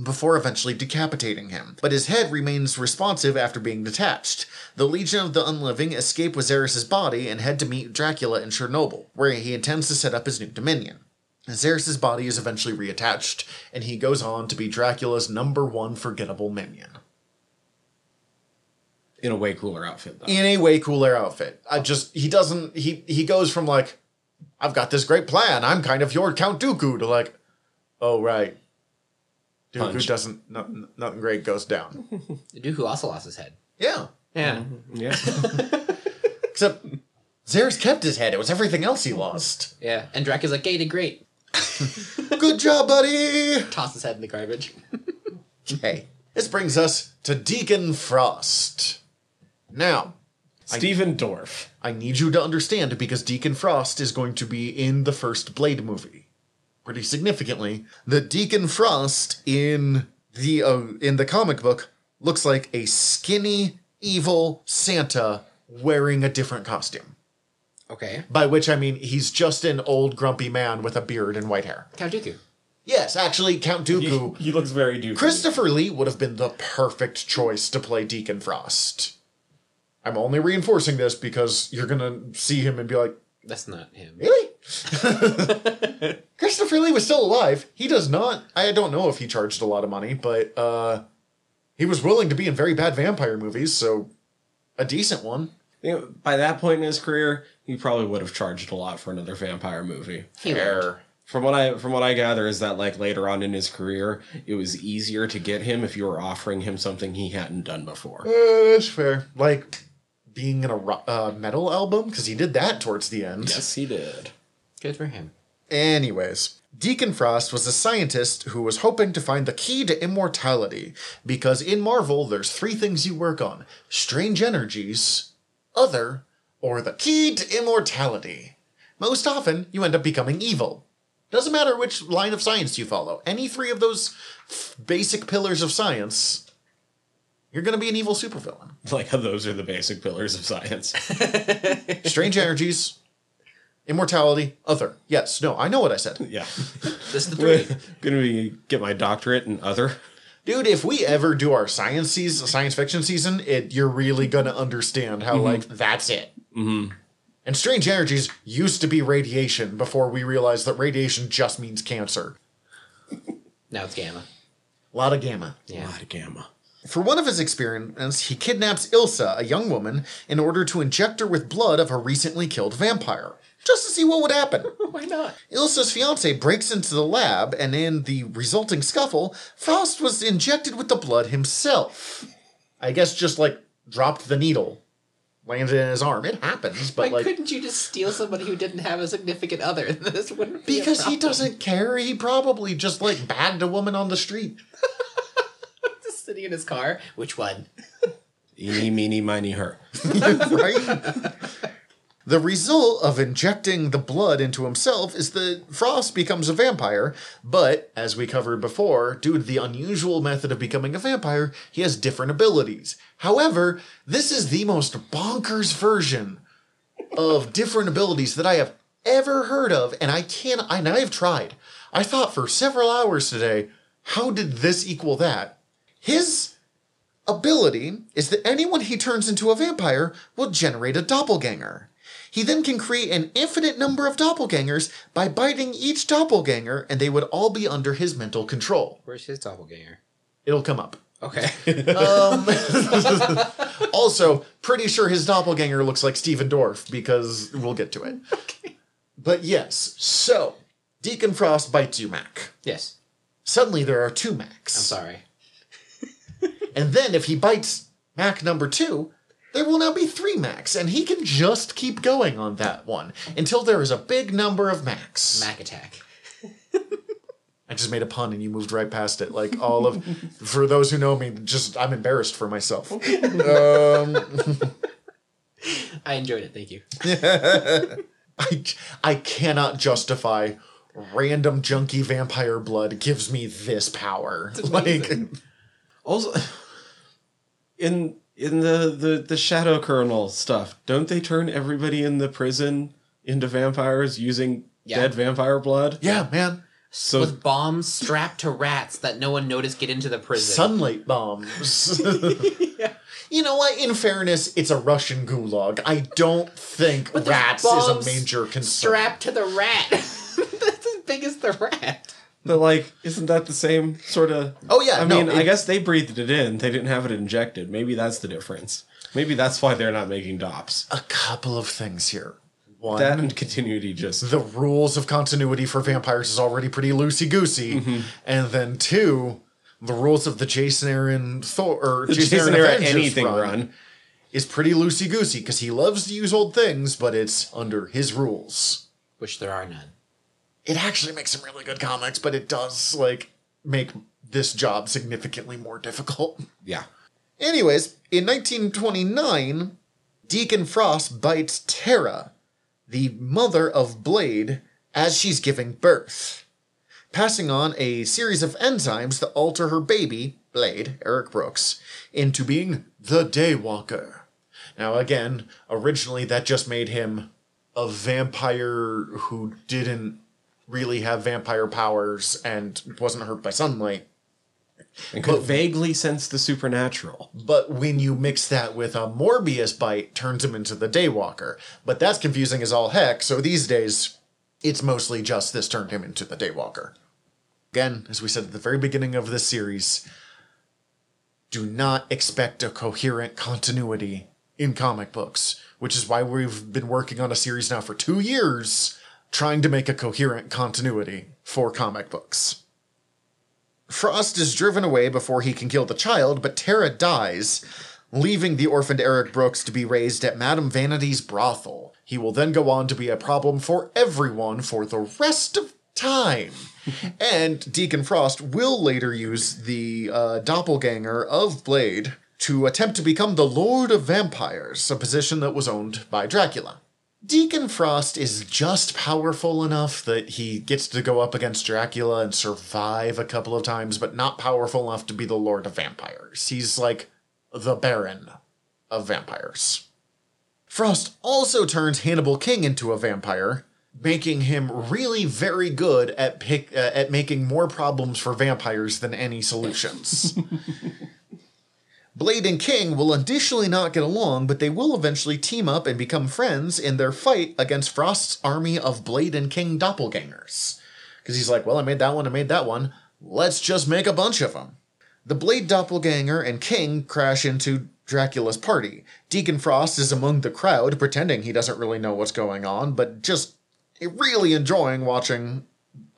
before eventually decapitating him. But his head remains responsive after being detached. The Legion of the Unliving escape with Xarus' body and head to meet Dracula in Chernobyl, where he intends to set up his new dominion. Xarus' body is eventually reattached, and he goes on to be Dracula's number one forgettable minion. In a way cooler outfit though. In a way cooler outfit. I just he doesn't he he goes from like, I've got this great plan, I'm kind of your Count Dooku to like, oh right. Dooku Punch. doesn't nothing, nothing great goes down. The dude who also lost his head. yeah. Yeah. Yeah. Mm-hmm. Except Xarus kept his head. It was everything else he lost. Yeah. And Dracula's like, hey, did great. Good job, buddy. Toss his head in the garbage. Okay. This brings us to Deacon Frost. Now, Stephen Dorff. I need you to understand because Deacon Frost is going to be in the first Blade movie. Pretty significantly, that Deacon Frost in the uh, in the comic book looks like a skinny, evil Santa wearing a different costume. Okay. By which I mean he's just an old grumpy man with a beard and white hair. Count Dooku. Yes, actually, Count Dooku. He, he looks very Dooku. Christopher Lee would have been the perfect choice to play Deacon Frost. I'm only reinforcing this because you're gonna see him and be like, That's not him. Really? Christopher Lee was still alive. He does not. I don't know if he charged a lot of money, but uh, he was willing to be in very bad vampire movies, so a decent one. You know, by that point in his career, he probably would have charged a lot for another vampire movie. Fair. From what I from what I gather is that like later on in his career, it was easier to get him if you were offering him something he hadn't done before. Uh, that's fair. Like being in a uh, metal album because he did that towards the end. Yes, he did. Good for him. Anyways, Deacon Frost was a scientist who was hoping to find the key to immortality because in Marvel there's three things you work on: strange energies, other, or the key to immortality. Most often, you end up becoming evil. Doesn't matter which line of science you follow. Any three of those f- basic pillars of science, you're going to be an evil supervillain. Like how those are the basic pillars of science. Strange energies, immortality, other. Yes, no, I know what I said. yeah. This is the three. Gonna be get my doctorate in other. Dude, if we ever do our science season, science fiction season, it you're really gonna understand how like that's it. Mm-hmm. And strange energies used to be radiation before we realized that radiation just means cancer. Now it's Gamma. A lot of gamma. Yeah. A Lot of gamma. For one of his experiments, he kidnaps Ilsa, a young woman, in order to inject her with blood of a recently killed vampire, just to see what would happen. Why not? Ilsa's fiance breaks into the lab, and in the resulting scuffle, Frost was injected with the blood himself. I guess just like dropped the needle, landed in his arm. It happens, but Why like couldn't you just steal somebody who didn't have a significant other? This wouldn't be a because he doesn't care. He probably just like bagged a woman on the street. Just sitting in his car. Which one? Eeny, meeny, miny, her. right? The result of injecting the blood into himself is that Frost becomes a vampire, but as we covered before, due to the unusual method of becoming a vampire, he has different abilities. However, this is the most bonkers version of different abilities that I have ever heard of, and I can't, and I have tried. I thought for several hours today, how did this equal that? His ability is that anyone he turns into a vampire will generate a doppelganger. He then can create an infinite number of doppelgangers by biting each doppelganger, and they would all be under his mental control. Where's his doppelganger? It'll come up. Okay. Um, also, pretty sure his doppelganger looks like Stephen Dorff because we'll get to it. But yes, so Deacon Frost bites you, Mac. yes. Suddenly there are two Macs. I'm sorry. And then if he bites Mac number two, there will now be three Macs, and he can just keep going on that one until there is a big number of Macs. Mac attack. I just made a pun and you moved right past it. Like all of, for those who know me, just I'm embarrassed for myself. um, I enjoyed it. Thank you. I, I cannot justify random junky vampire blood gives me this power. Like. Also, in in the, the the Shadow Colonel stuff, don't they turn everybody in the prison into vampires using Yeah. dead vampire blood? yeah, man. So With bombs strapped to rats that no one noticed get into the prison. Sunlight bombs. You know what? In fairness, it's a Russian gulag. I don't think But rats is a major concern. strapped to the rat. That's as big as the rat. But like, isn't that the same sort of? Oh, yeah, I no, mean, I guess they breathed it in. They didn't have it injected. Maybe that's the difference. Maybe that's why they're not making DOPS. A couple of things here. One, That and continuity just the rules of continuity for vampires is already pretty loosey goosey, Mm-hmm. and then two, the rules of the Jason Aaron Thor or the Jason, Jason Aaron era Avengers anything run, run. is pretty loosey goosey because he loves to use old things, but it's under his rules. Which there are none. It actually makes some really good comics, but it does like make this job significantly more difficult. Yeah. Anyways, in 1929, Deacon Frost bites Tara, the mother of Blade, as she's giving birth, passing on a series of enzymes that alter her baby, Blade, Eric Brooks, into being the Daywalker. Now, again, originally that just made him a vampire who didn't really have vampire powers and wasn't hurt by sunlight. And could vaguely sense the supernatural. But when you mix that with a Morbius bite, turns him into the Daywalker. But that's confusing as all heck, so these days, it's mostly just this turned him into the Daywalker. Again, as we said at the very beginning of this series, do not expect a coherent continuity in comic books, which is why we've been working on a series now for two years trying to make a coherent continuity for comic books. Frost is driven away before he can kill the child, but Tara dies, leaving the orphaned Eric Brooks to be raised at Madame Vanity's brothel. He will then go on to be a problem for everyone for the rest of time. and Deacon Frost will later use the uh, doppelganger of Blade to attempt to become the Lord of Vampires, a position that was owned by Dracula. Deacon Frost is just powerful enough that he gets to go up against Dracula and survive a couple of times, but not powerful enough to be the Lord of Vampires. He's like the Baron of vampires. Frost also turns Hannibal King into a vampire, making him really very good at pick, uh, at making more problems for vampires than any solutions. Blade and King will initially not get along, but they will eventually team up and become friends in their fight against Frost's army of Blade and King doppelgangers. Because he's like, well, I made that one, I made that one. Let's just make a bunch of them. The Blade doppelganger and King crash into Dracula's party. Deacon Frost is among the crowd, pretending he doesn't really know what's going on, but just really enjoying watching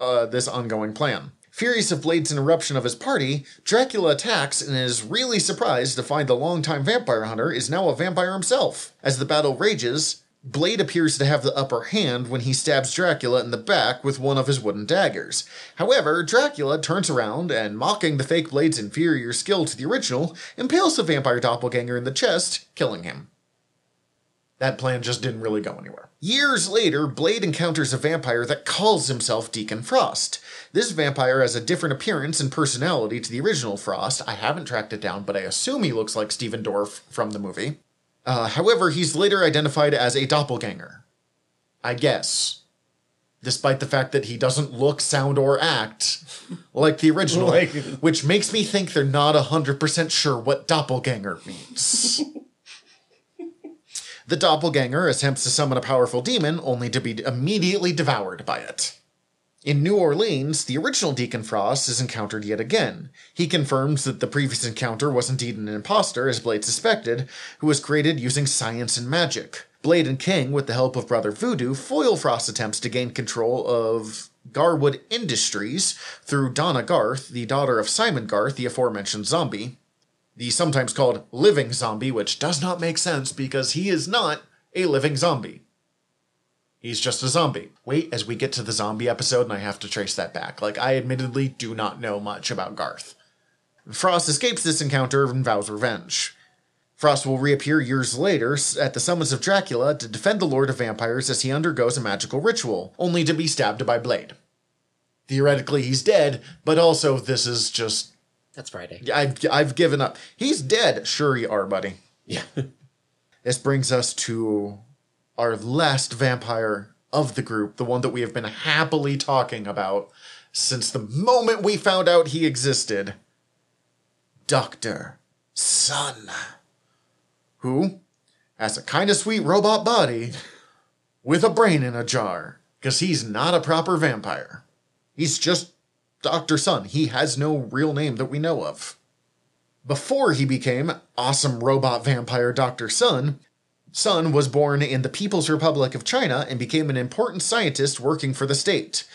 uh, this ongoing plan. Furious of Blade's interruption of his party, Dracula attacks and is really surprised to find the longtime vampire hunter is now a vampire himself. As the battle rages, Blade appears to have the upper hand when he stabs Dracula in the back with one of his wooden daggers. However, Dracula turns around and, mocking the fake Blade's inferior skill to the original, impales the vampire doppelganger in the chest, killing him. That plan just didn't really go anywhere. Years later, Blade encounters a vampire that calls himself Deacon Frost. This vampire has a different appearance and personality to the original Frost. I haven't tracked it down, but I assume he looks like Stephen Dorff from the movie. Uh, however, he's later identified as a doppelganger. I guess. Despite the fact that he doesn't look, sound, or act like the original, Like- which makes me think they're not 100% sure what doppelganger means. The doppelganger attempts to summon a powerful demon only to be immediately devoured by it. In New Orleans, the original Deacon Frost is encountered yet again. He confirms that the previous encounter was indeed an impostor, as Blade suspected, who was created using science and magic. Blade and King, with the help of Brother Voodoo, foil Frost's attempts to gain control of Garwood Industries through Donna Garth, the daughter of Simon Garth, the aforementioned zombie, the sometimes called living zombie, which does not make sense because he is not a living zombie. He's just a zombie. Wait, as we get to the zombie episode, and I have to trace that back. Like, I admittedly do not know much about Garth. Frost escapes this encounter and vows revenge. Frost will reappear years later at the summons of Dracula to defend the Lord of Vampires as he undergoes a magical ritual, only to be stabbed by Blade. Theoretically, he's dead, but also this is just That's Friday. I've I've given up. He's dead. Sure you are, buddy. Yeah. This brings us to our last vampire of the group, the one that we have been happily talking about since the moment we found out he existed. Doctor Sun. Who has a kind of sweet robot body with a brain in a jar. Because he's not a proper vampire. He's just Dr. Sun. He has no real name that we know of. Before he became awesome robot vampire Dr. Sun, Sun was born in the People's Republic of China and became an important scientist working for the state.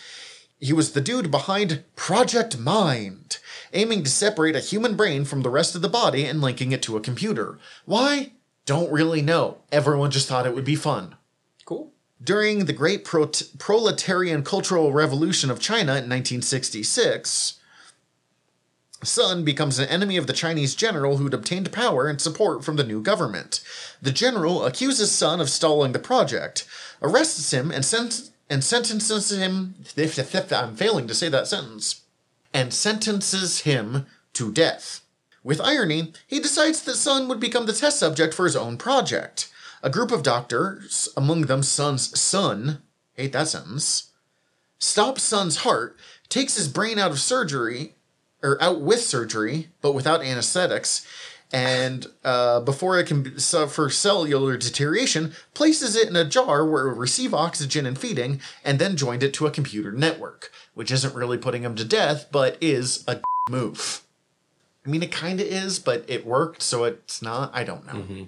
He was the dude behind Project Mind, aiming to separate a human brain from the rest of the body and linking it to a computer. Why? Don't really know. Everyone just thought it would be fun. Cool. During the Great Pro- Proletarian Cultural Revolution of China in 1966, Sun becomes an enemy of the Chinese general who'd obtained power and support from the new government. The general accuses Sun of stalling the project, arrests him, and, and sentences him. I'm failing to say that sentence. And sentences him to death. With irony, he decides that Sun would become the test subject for his own project. A group of doctors, among them Sun's son, hate that sentence, stops Sun's heart, takes his brain out of surgery, or out with surgery, but without anesthetics, and uh, before it can suffer cellular deterioration, places it in a jar where it will receive oxygen and feeding, and then joined it to a computer network, which isn't really putting him to death, but is a move. I mean, it kind of is, but it worked, so it's not. I don't know.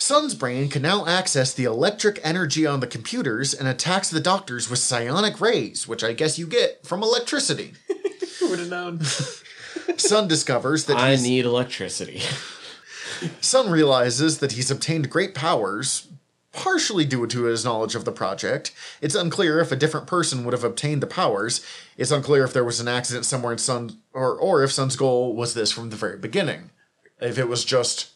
Sun's brain can now access the electric energy on the computers and attacks the doctors with psionic rays, which I guess you get from electricity. Who would have known? Sun discovers that I he's, need electricity. Sun realizes that he's obtained great powers, partially due to his knowledge of the project. It's unclear if a different person would have obtained the powers. It's unclear if there was an accident somewhere in Sun, or or if Sun's goal was this from the very beginning. If it was just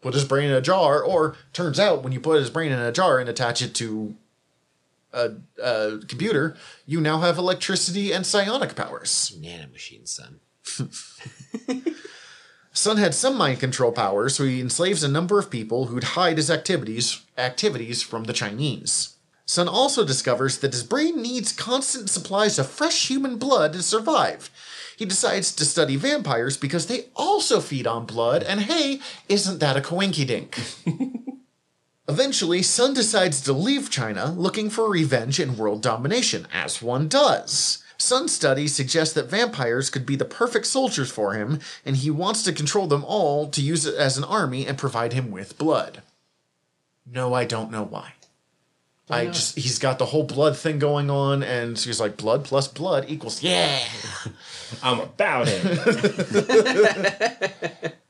put his brain in a jar, or turns out when you put his brain in a jar and attach it to a, a computer, you now have electricity and psionic powers. Nanomachine, son. Sun had some mind control powers, so he enslaves a number of people who'd hide his activities activities from the Chinese. Sun also discovers that his brain needs constant supplies of fresh human blood to survive. He decides to study vampires because they also feed on blood, and hey, isn't that a coinkydink? Eventually, Sun decides to leave China looking for revenge and world domination, as one does. Sun's studies suggest that vampires could be the perfect soldiers for him, and he wants to control them all to use it as an army and provide him with blood. No, I don't know why. I not? just, he's got the whole blood thing going on, and she's like, blood plus blood equals, yeah. I'm about it.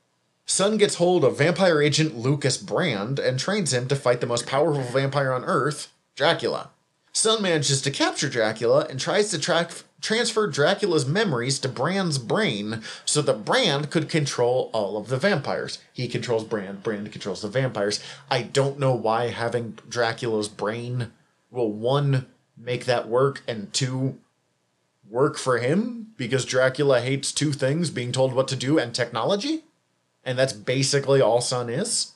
Sun gets hold of vampire agent Lucas Brand and trains him to fight the most powerful vampire on Earth, Dracula. Sun manages to capture Dracula and tries to track, transfer Dracula's memories to Brand's brain so that Brand could control all of the vampires. He controls Brand, Brand controls the vampires. I don't know why having Dracula's brain will one make that work and two work for him because Dracula hates two things being told what to do and technology. And that's basically all Sun is.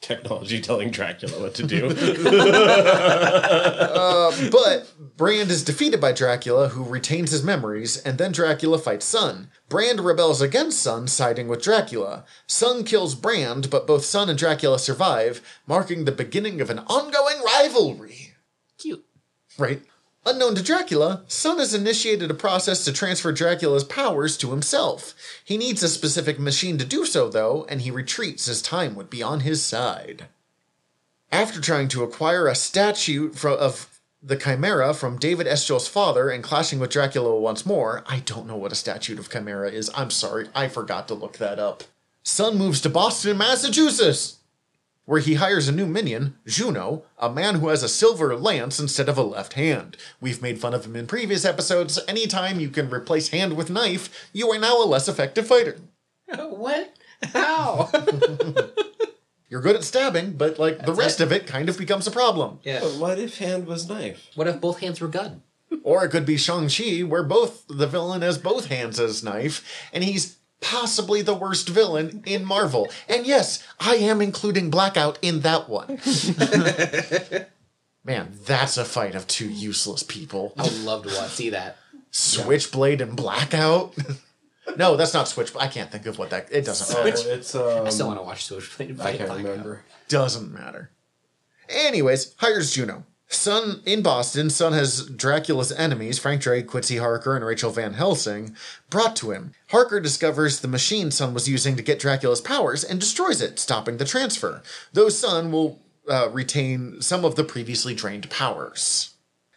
Technology telling Dracula what to do. Uh, but Brand is defeated by Dracula, who retains his memories, and then Dracula fights Sun. Brand rebels against Sun, siding with Dracula. Sun kills Brand, but both Sun and Dracula survive, marking the beginning of an ongoing rivalry. Cute. Right? Unknown to Dracula, Sun has initiated a process to transfer Dracula's powers to himself. He needs a specific machine to do so, though, and he retreats as time would be on his side. After trying to acquire a statue of the Chimera from David Estio's father and clashing with Dracula once more, I don't know what a statue of Chimera is. I'm sorry, I forgot to look that up. Sun moves to Boston, Massachusetts, where he hires a new minion, Juno, a man who has a silver lance instead of a left hand. We've made fun of him in previous episodes. Anytime you can replace hand with knife, you are now a less effective fighter. what? How? You're good at stabbing, but like the rest it. of it kind of becomes a problem. yeah. but what if hand was knife? What if both hands were gun? Or it could be Shang-Chi, where both the villain has both hands as knife, and he's possibly the worst villain in Marvel. And yes, I am including Blackout in that one. Man, that's a fight of two useless people. I would love to watch, see that. Switchblade and Blackout? no, that's not Switch. I can't think of what that. It doesn't Oh, matter. it's um, I still want to watch Switchblade. I can't remember. Doesn't matter. Anyways, hires Juno. Sun in Boston, Sun has Dracula's enemies, Frank Drake, Quincy Harker, and Rachel Van Helsing, brought to him. Harker discovers the machine Sun was using to get Dracula's powers and destroys it, stopping the transfer. Though Sun will uh, retain some of the previously drained powers.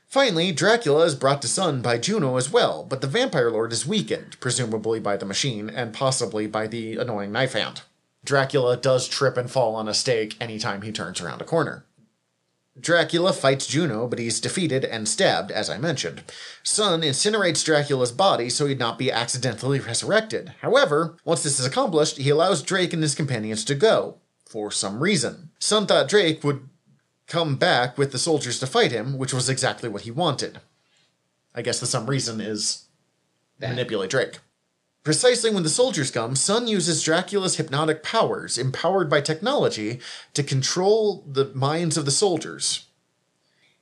Finally, Dracula is brought to Sun by Juno as well, but the Vampire Lord is weakened, presumably by the machine, and possibly by the annoying knife hand. Dracula does trip and fall on a stake anytime he turns around a corner. Dracula fights Juno, but he's defeated and stabbed, as I mentioned. Sun incinerates Dracula's body so he'd not be accidentally resurrected. However, once this is accomplished, he allows Drake and his companions to go, for some reason. Sun thought Drake would come back with the soldiers to fight him, which was exactly what he wanted. I guess the some reason is That. manipulate Drake. Precisely when the soldiers come, Sun uses Dracula's hypnotic powers, empowered by technology, to control the minds of the soldiers.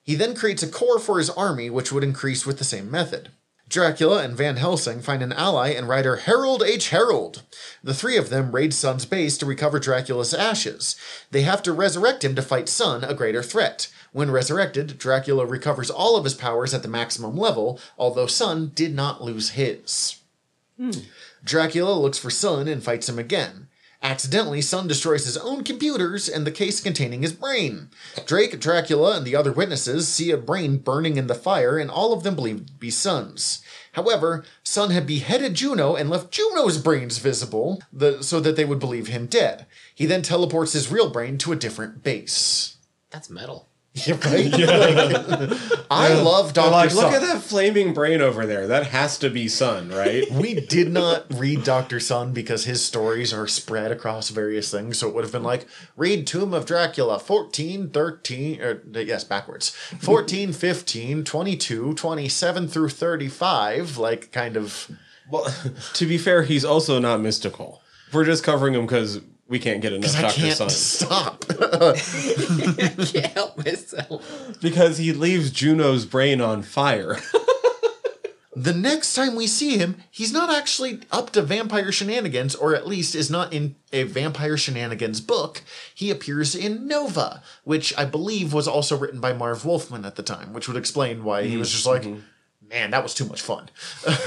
He then creates a core for his army, which would increase with the same method. Dracula and Van Helsing find an ally in writer Harold H. Harold. The three of them raid Sun's base to recover Dracula's ashes. They have to resurrect him to fight Sun, a greater threat. When resurrected, Dracula recovers all of his powers at the maximum level, although Sun did not lose his. Hmm. Dracula looks for Sun and fights him again. Accidentally, Sun destroys his own computers and the case containing his brain. Drake, Dracula, and the other witnesses see a brain burning in the fire, and all of them believe to be Sun's. However, Sun had beheaded Juno and left Juno's brains visible the, so that they would believe him dead. He then teleports his real brain to a different base. That's metal. Yeah, right? Like, I love Dr. like, Sun. look at that flaming brain over there. That has to be Sun, right? We did not read Dr. Sun because his stories are spread across various things. So it would have been like, read Tomb of Dracula 14, 13, or yes, backwards. 14, 15, 22, 27 through 35. Like, kind of. well, to be fair, he's also not mystical. We're just covering him because we can't get enough I Dr. can't Sun. stop. I can't help myself. Because he leaves Juno's brain on fire. The next time we see him, he's not actually up to vampire shenanigans, or at least is not in a vampire shenanigans book. He appears in Nova, which I believe was also written by Marv Wolfman at the time, which would explain why he mm, was just like, mm-hmm. man, that was too much fun.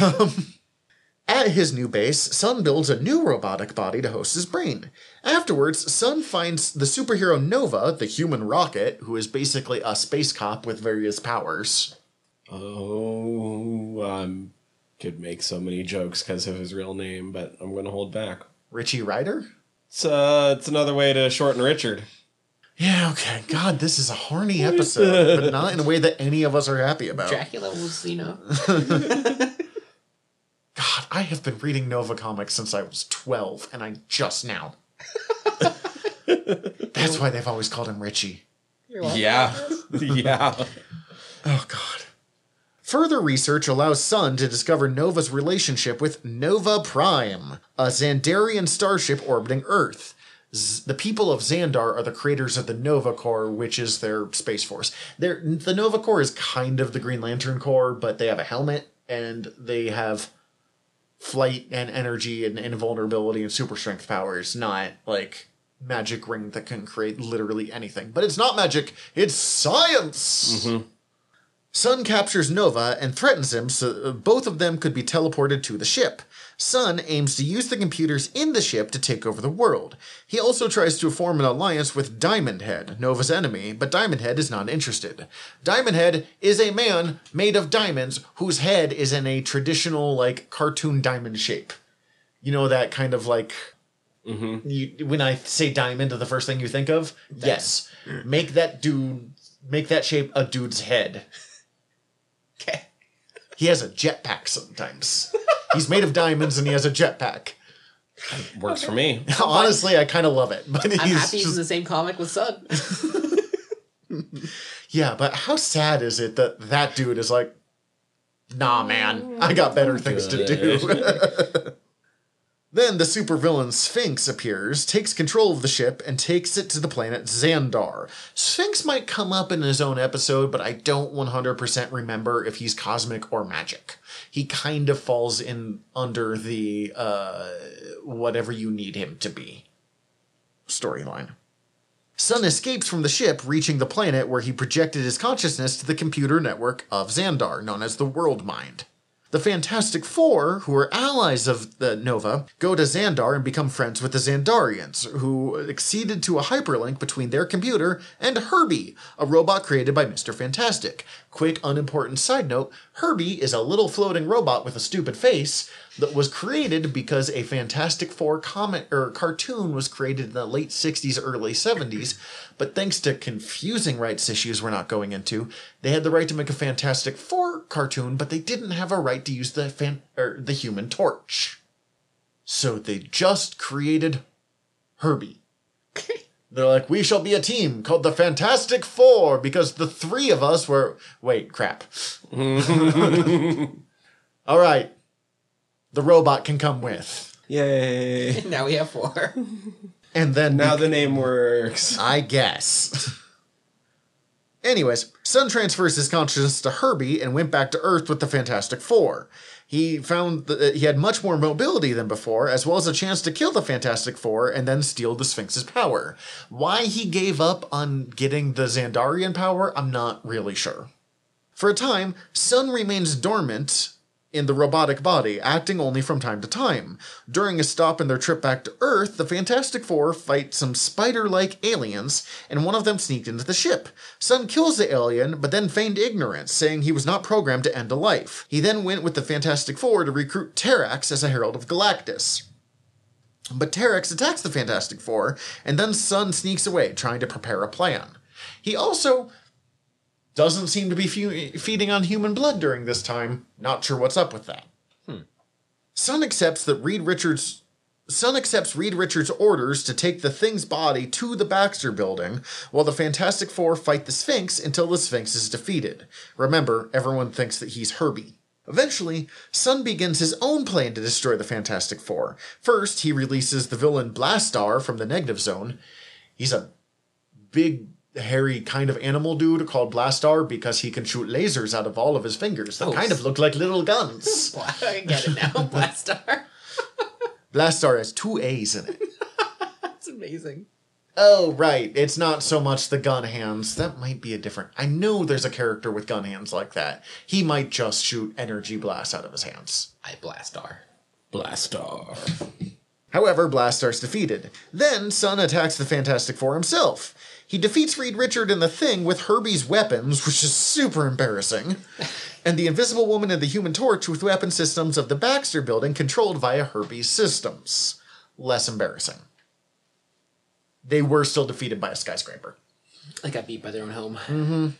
Um, At his new base, Sun builds a new robotic body to host his brain. Afterwards, Sun finds the superhero Nova, the human rocket, who is basically a space cop with various powers. oh, I could make so many jokes because of his real name, but I'm going to hold back. Richie Rider? It's, uh, it's another way to shorten Richard. Yeah, okay. God, this is a horny episode, but not in a way that any of us are happy about. Dracula was, you know. God, I have been reading Nova comics since I was 12, and I just now. That's why they've always called him Richie. Yeah. yeah. Oh, God. Further research allows Sun to discover Nova's relationship with Nova Prime, a Xandarian starship orbiting Earth. Z- the people of Xandar are the creators of the Nova Corps, which is their space force. They're, the Nova Corps is kind of the Green Lantern Corps, but they have a helmet and they have flight and energy and invulnerability and super strength powers, not like magic ring that can create literally anything. But it's not magic, it's science! Sun captures Nova and threatens him so uh, both of them could be teleported to the ship. Sun aims to use the computers in the ship to take over the world. He also tries to form an alliance with Diamond Head, Nova's enemy, but Diamond Head is not interested. Diamond Head is a man made of diamonds whose head is in a traditional, like, cartoon diamond shape. You know, that kind of like. Mm-hmm. You, when I say diamond, the first thing you think of? Yes. Make that dude, make that shape a dude's head. Okay. He has a jetpack sometimes. He's made of diamonds and he has a jetpack. Works for me. Honestly, I kind of love it. But I'm he's happy he's in the same comic with Sun. yeah, but how sad is it that that dude is like, nah, man, I got better things to do. then the supervillain Sphinx appears, takes control of the ship, and takes it to the planet Xandar. Sphinx might come up in his own episode, but I don't 100% remember if he's cosmic or magic. He kind of falls in under the uh, whatever you need him to be storyline. Sun escapes from the ship, reaching the planet where he projected his consciousness to the computer network of Xandar, known as the World Mind. The Fantastic Four, who are allies of the Nova, go to Xandar and become friends with the Xandarians, who acceded to a hyperlink between their computer and Herbie, a robot created by Mr. Fantastic. Quick, unimportant side note Herbie is a little floating robot with a stupid face that was created because a Fantastic Four comic or cartoon was created in the late 60s, early 70s, but thanks to confusing rights issues we're not going into, they had the right to make a Fantastic Four cartoon, but they didn't have a right to use the fan or the Human Torch. So they just created Herbie. They're like, we shall be a team called the Fantastic Four because the three of us were. Wait, crap. All right. The robot can come with. Yay. now we have four. And then Now the name works. I guess. Anyways, Sun transfers his consciousness to Herbie and went back to Earth with the Fantastic Four. He found that uh, he had much more mobility than before, as well as a chance to kill the Fantastic Four and then steal the Sphinx's power. Why he gave up on getting the Xandarian power, I'm not really sure. For a time, Sun remains dormant in the robotic body, acting only from time to time. During a stop in their trip back to Earth, the Fantastic Four fight some spider like aliens, and one of them sneaked into the ship. Sun kills the alien, but then feigned ignorance, saying he was not programmed to end a life. He then went with the Fantastic Four to recruit Terrax as a Herald of Galactus. But Terrax attacks the Fantastic Four, and then Sun sneaks away, trying to prepare a plan. He also doesn't seem to be fe- feeding on human blood during this time. Not sure what's up with that. Hmm. Sun accepts that Reed Richards. Sun accepts Reed Richards' orders to take the Thing's body to the Baxter building, while the Fantastic Four fight the Sphinx until the Sphinx is defeated. Remember, everyone thinks that he's Herbie. Eventually, Sun begins his own plan to destroy the Fantastic Four. First, he releases the villain Blastaar from the Negative Zone. He's a big, hairy kind of animal dude called Blastaar because he can shoot lasers out of all of his fingers that Oh, kind of look like little guns. I get it now. Blastaar. Blastaar has two A's in it. That's amazing. Oh, right. It's not so much the gun hands. That might be a different. I know there's a character with gun hands like that. He might just shoot energy blasts out of his hands. I Blastaar. Blastaar. However, Blastaar's defeated. Then Sun attacks the Fantastic Four himself. He defeats Reed Richard and the Thing with Herbie's weapons, which is super embarrassing, and the Invisible Woman and the Human Torch with weapon systems of the Baxter building controlled via Herbie's systems. Less embarrassing. They were still defeated by a skyscraper. I got beat by their own home.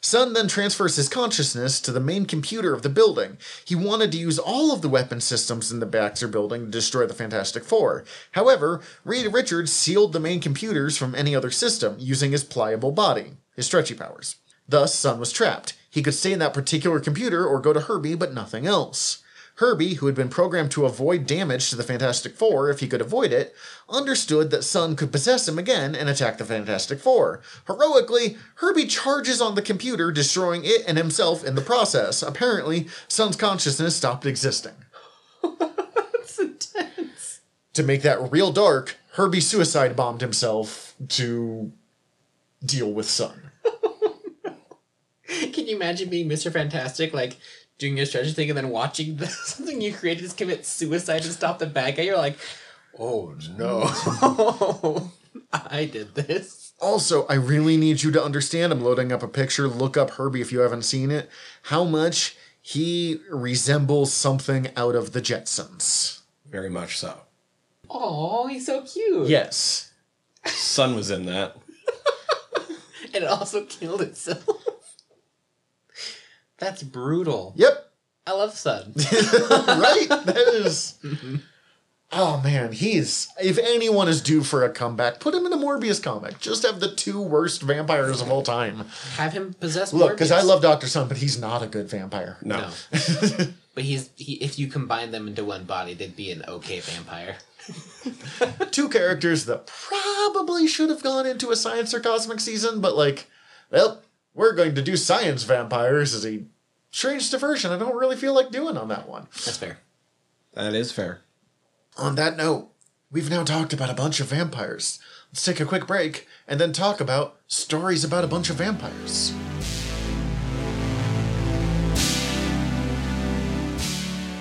Sun then transfers his consciousness to the main computer of the building. He wanted to use all of the weapon systems in the Baxter building to destroy the Fantastic Four. However, Reed Richards sealed the main computers from any other system using his pliable body, his stretchy powers. Thus, Sun was trapped. He could stay in that particular computer or go to Herbie, but nothing else. Herbie, who had been programmed to avoid damage to the Fantastic Four if he could avoid it, understood that Sun could possess him again and attack the Fantastic Four. Heroically, Herbie charges on the computer, destroying it and himself in the process. Apparently, Sun's consciousness stopped existing. That's intense. To make that real dark, Herbie suicide bombed himself to deal with Sun. Can you imagine being Mr. Fantastic, like doing your stretcher thing and then watching the, something you created just commit suicide to stop the bad guy? You're like, oh no, I did this. Also, I really need you to understand. I'm loading up a picture. Look up Herbie if you haven't seen it. How much he resembles something out of the Jetsons. Very much so. Oh, he's so cute. Yes. Sun was in that. And it also killed itself. That's brutal. Yep. I love Sun. right? That is. Oh man, he's. If anyone is due for a comeback, put him in a Morbius comic. Just have the two worst vampires of all time. Have him possess Look, because I love Doctor Sun, but he's not a good vampire. No. No. but he's he, if you combine them into one body, they'd be an okay vampire. Two characters that probably should have gone into a science or cosmic season, but like, well, we're going to do science vampires as a strange diversion. I don't really feel like doing on that one. That's fair. That is fair. On that note, we've now talked about a bunch of vampires. Let's take a quick break and then talk about stories about a bunch of vampires.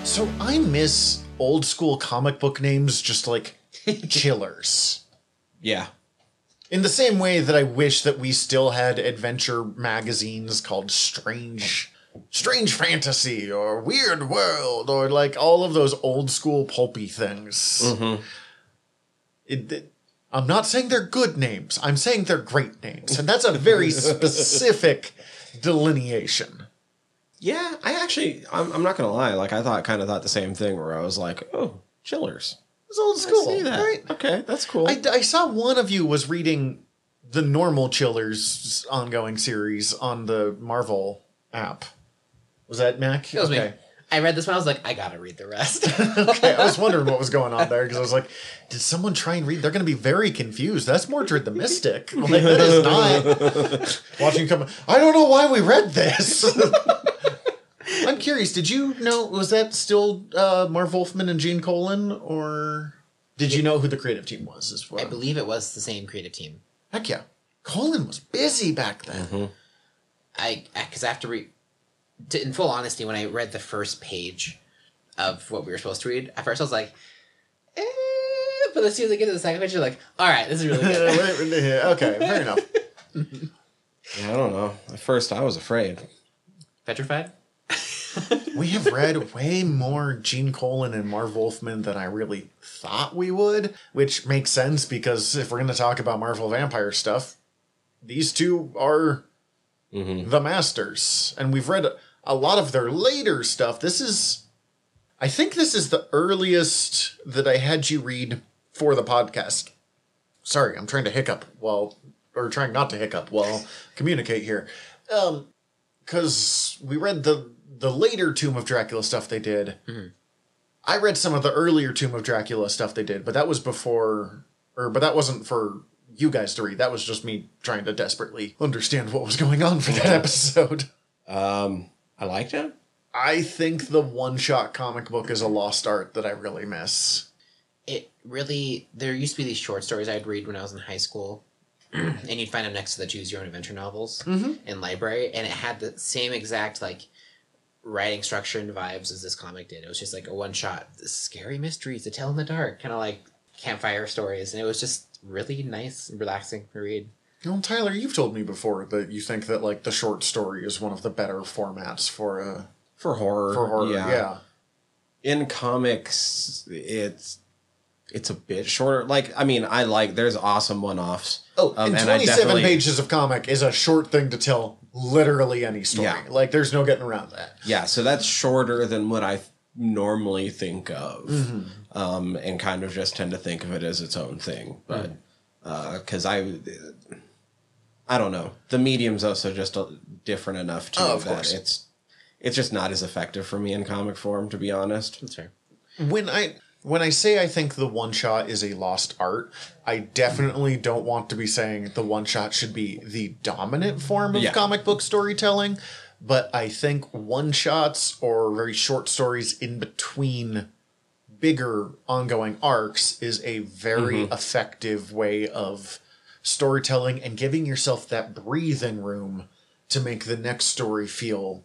So I miss old school comic book names just like chillers. Yeah. In the same way that I wish that we still had adventure magazines called Strange Strange Fantasy or Weird World or like all of those old school pulpy things. Mm-hmm. It- it- I'm not saying they're good names. I'm saying they're great names. And that's a very specific delineation. Yeah, I actually, I'm, I'm not gonna lie. Like, I thought, kind of thought the same thing. Where I was like, "Oh, chillers." It's old I school, see that. right? Okay, that's cool. I, I saw one of you was reading the normal Chillers ongoing series on the Marvel app. Was that Mac? That was me. I I read this one. I was like, I gotta read the rest. okay, I was wondering what was going on there because I was like, did someone try and read? They're to be very confused. That's Mordred the Mystic. Like that is not watching come. I don't know why we read this. I'm curious. Did you know? Was that still uh, Marv Wolfman and Gene Colan, or did you know who the creative team was as well? I believe it was the same creative team. Heck yeah, Colan was busy back then. I because I have to read. To, in full honesty, when I read the first page of what we were supposed to read, at first I was like, eh, but as soon as I get to the second page, you're like, all right, this is really good. okay, fair enough. Yeah, I don't know. At first, I was afraid. Petrified. We have read way more Gene Colan and Marv Wolfman than I really thought we would, which makes sense because if we're going to talk about Marvel Vampire stuff, these two are the masters. And we've read a lot of their later stuff. This is, I think this is the earliest that I had you read for the podcast. Sorry, I'm trying to hiccup while, or trying not to hiccup while communicate here. Um, because we read the the later Tomb of Dracula stuff they did. I read some of the earlier Tomb of Dracula stuff they did, but that was before, or but that wasn't for you guys to read. That was just me trying to desperately understand what was going on for that episode. Um, I liked it. I think the one shot comic book is a lost art that I really miss. It really. There used to be these short stories I'd read when I was in high school, and you'd find them next to the Choose Your Own Adventure novels in library, and it had the same exact like writing structure and vibes as this comic did. It was just like a one shot, scary mysteries to tell in the dark, kind of like campfire stories, and it was just really nice and relaxing to read. Well, Tyler, you've told me before that you think that like the short story is one of the better formats for a For horror. for horror. yeah. in comics it's it's a bit shorter like i mean i like there's awesome one-offs Oh, Um, and and 27 pages of comic is a short thing to tell literally any story. Yeah. Like, there's no getting around that. yeah so that's shorter than what i normally think of Mm-hmm. um and kind of just tend to think of it as its own thing but Mm. because i i don't know the medium's also just a, different enough to Oh, that course. it's it's just not as effective for me in comic form to be honest That's fair. When I when I say I think the one shot is a lost art, I definitely don't want to be saying the one shot should be the dominant form of Yeah. comic book storytelling, but I think one shots or very short stories in between bigger ongoing arcs is a very mm-hmm. effective way of storytelling and giving yourself that breathing room to make the next story feel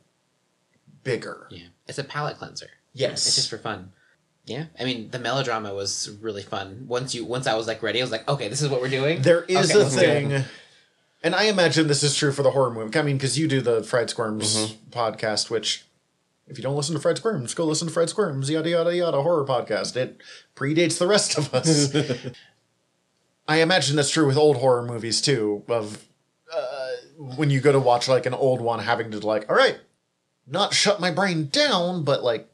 bigger. Yeah, it's a palate cleanser. Yes. it's just for fun. Yeah, I mean the melodrama was really fun. Once you once I was like ready, I was like, okay, this is what we're doing. There is Okay, a let's do it. thing, and I imagine this is true for the horror movie. I mean, because you do the Fred Squirms Mm-hmm. podcast, which, if you don't listen to Fred Squirms, go listen to Fred Squirms, yada, yada, yada, horror podcast. It predates the rest of us. I imagine that's true with old horror movies too, of uh, when you go to watch like an old one, having to like, all right, not shut my brain down, but like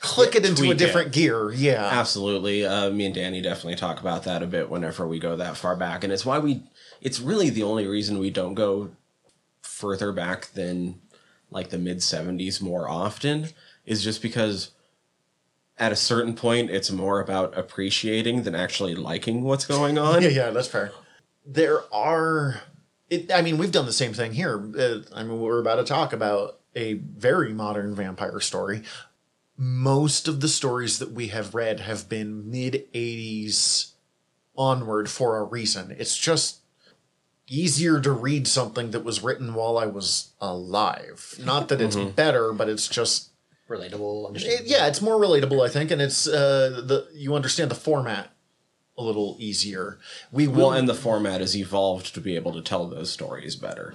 click it into a different it. gear. Yeah. Absolutely. Uh, me and Danny definitely talk about that a bit whenever we go that far back. And it's why we, it's really the only reason we don't go further back than like the mid 70s more often is just because at a certain point it's more about appreciating than actually liking what's going on. Yeah, yeah, that's fair. There are, it, I mean, we've done the same thing here. Uh, I mean, we're about to talk about a very modern vampire story. Most of the stories that we have read have been mid 80s onward for a reason. It's just easier to read something that was written while I was alive. Not that it's better, but it's just relatable. it, yeah, it's more relatable, I think, and it's uh, the you understand the format a little easier. We will Well, and the format has evolved to be able to tell those stories better.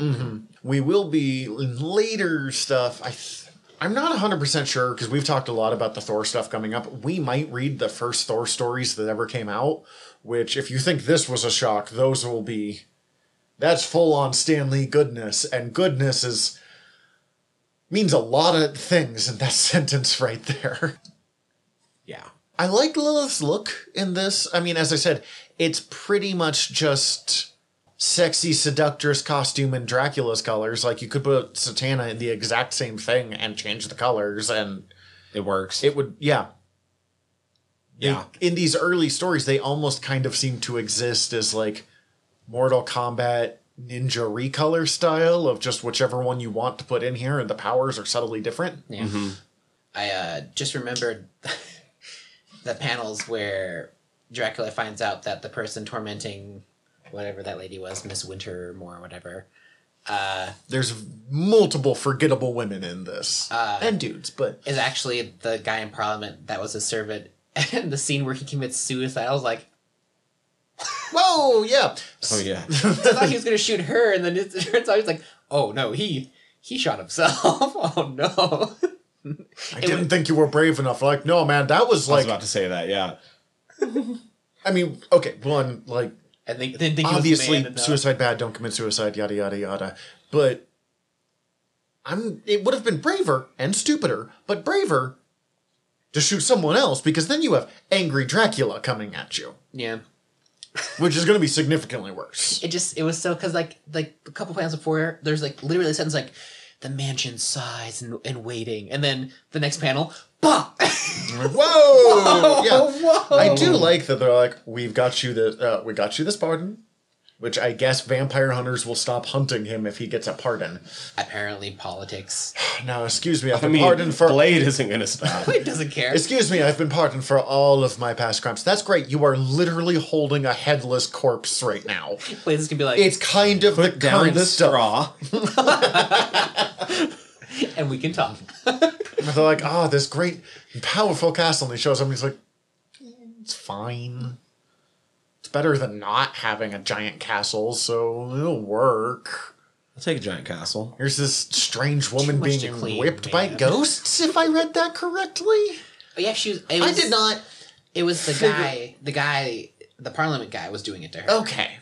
we will be in later stuff. I th- I'm not 100 percent sure because we've talked a lot about the Thor stuff coming up. We might read the first Thor stories that ever came out. Which, if you think this was a shock, those will be. That's full on Stanley goodness, and goodness is means a lot of things in that sentence right there. Yeah. I like Lilith's look in this. I mean, as I said, it's pretty much just sexy seductress costume in Dracula's colors. Like you could put Satana in the exact same thing and change the colors and It works. it would yeah. They- yeah. in these early stories, they almost kind of seem to exist as like Mortal Kombat ninja recolor style of just whichever one you want to put in here, and the powers are subtly different. Yeah. I uh, just remembered the panels where Dracula finds out that the person tormenting whatever that lady was, Miss Wintermore or whatever, uh, There's multiple forgettable women in this Uh, and dudes, but is actually the guy in Parliament that was a servant. And the scene where he commits suicide, I was like, whoa, yeah. oh yeah. I thought he was gonna shoot her, and then it turns out he's like, oh no, he he shot himself. oh no. I didn't think you were brave enough. Like, no, man, that was like. I was like. about to say that. Yeah. I mean, okay, one like And they didn't think obviously man uh, suicide bad. Don't commit suicide. Yada yada yada. But I'm. It would have been braver and stupider, but braver to shoot someone else because then you have angry Dracula coming at you, Yeah. which is going to be significantly worse. it just it was so because like like a couple panels before there's like literally a sentence like the mansion size and, and waiting and then the next panel bah! Whoa! Yeah. Whoa! I do like that they're like, we've got you the uh, we got you this pardon, which I guess vampire hunters will stop hunting him if he gets a pardon. apparently politics Now, excuse me, I've I been mean, pardoned for Blade isn't going to stop. Blade doesn't care Excuse me, I've been pardoned for all of my past crimes. That's great. You are literally holding a headless corpse right now. Wait, this could be like It's kind of the Down current the stuff. straw. and we can talk They're like, oh, this great, powerful castle. And he shows up and he's like, it's fine. It's better than not having a giant castle, so it'll work. I'll take a giant castle. Here's this strange woman much to being clean, whipped by man. ghosts, if I read that correctly. oh, yeah she was it was I did not. it was the figure- guy the guy the parliament guy was doing it to her Okay.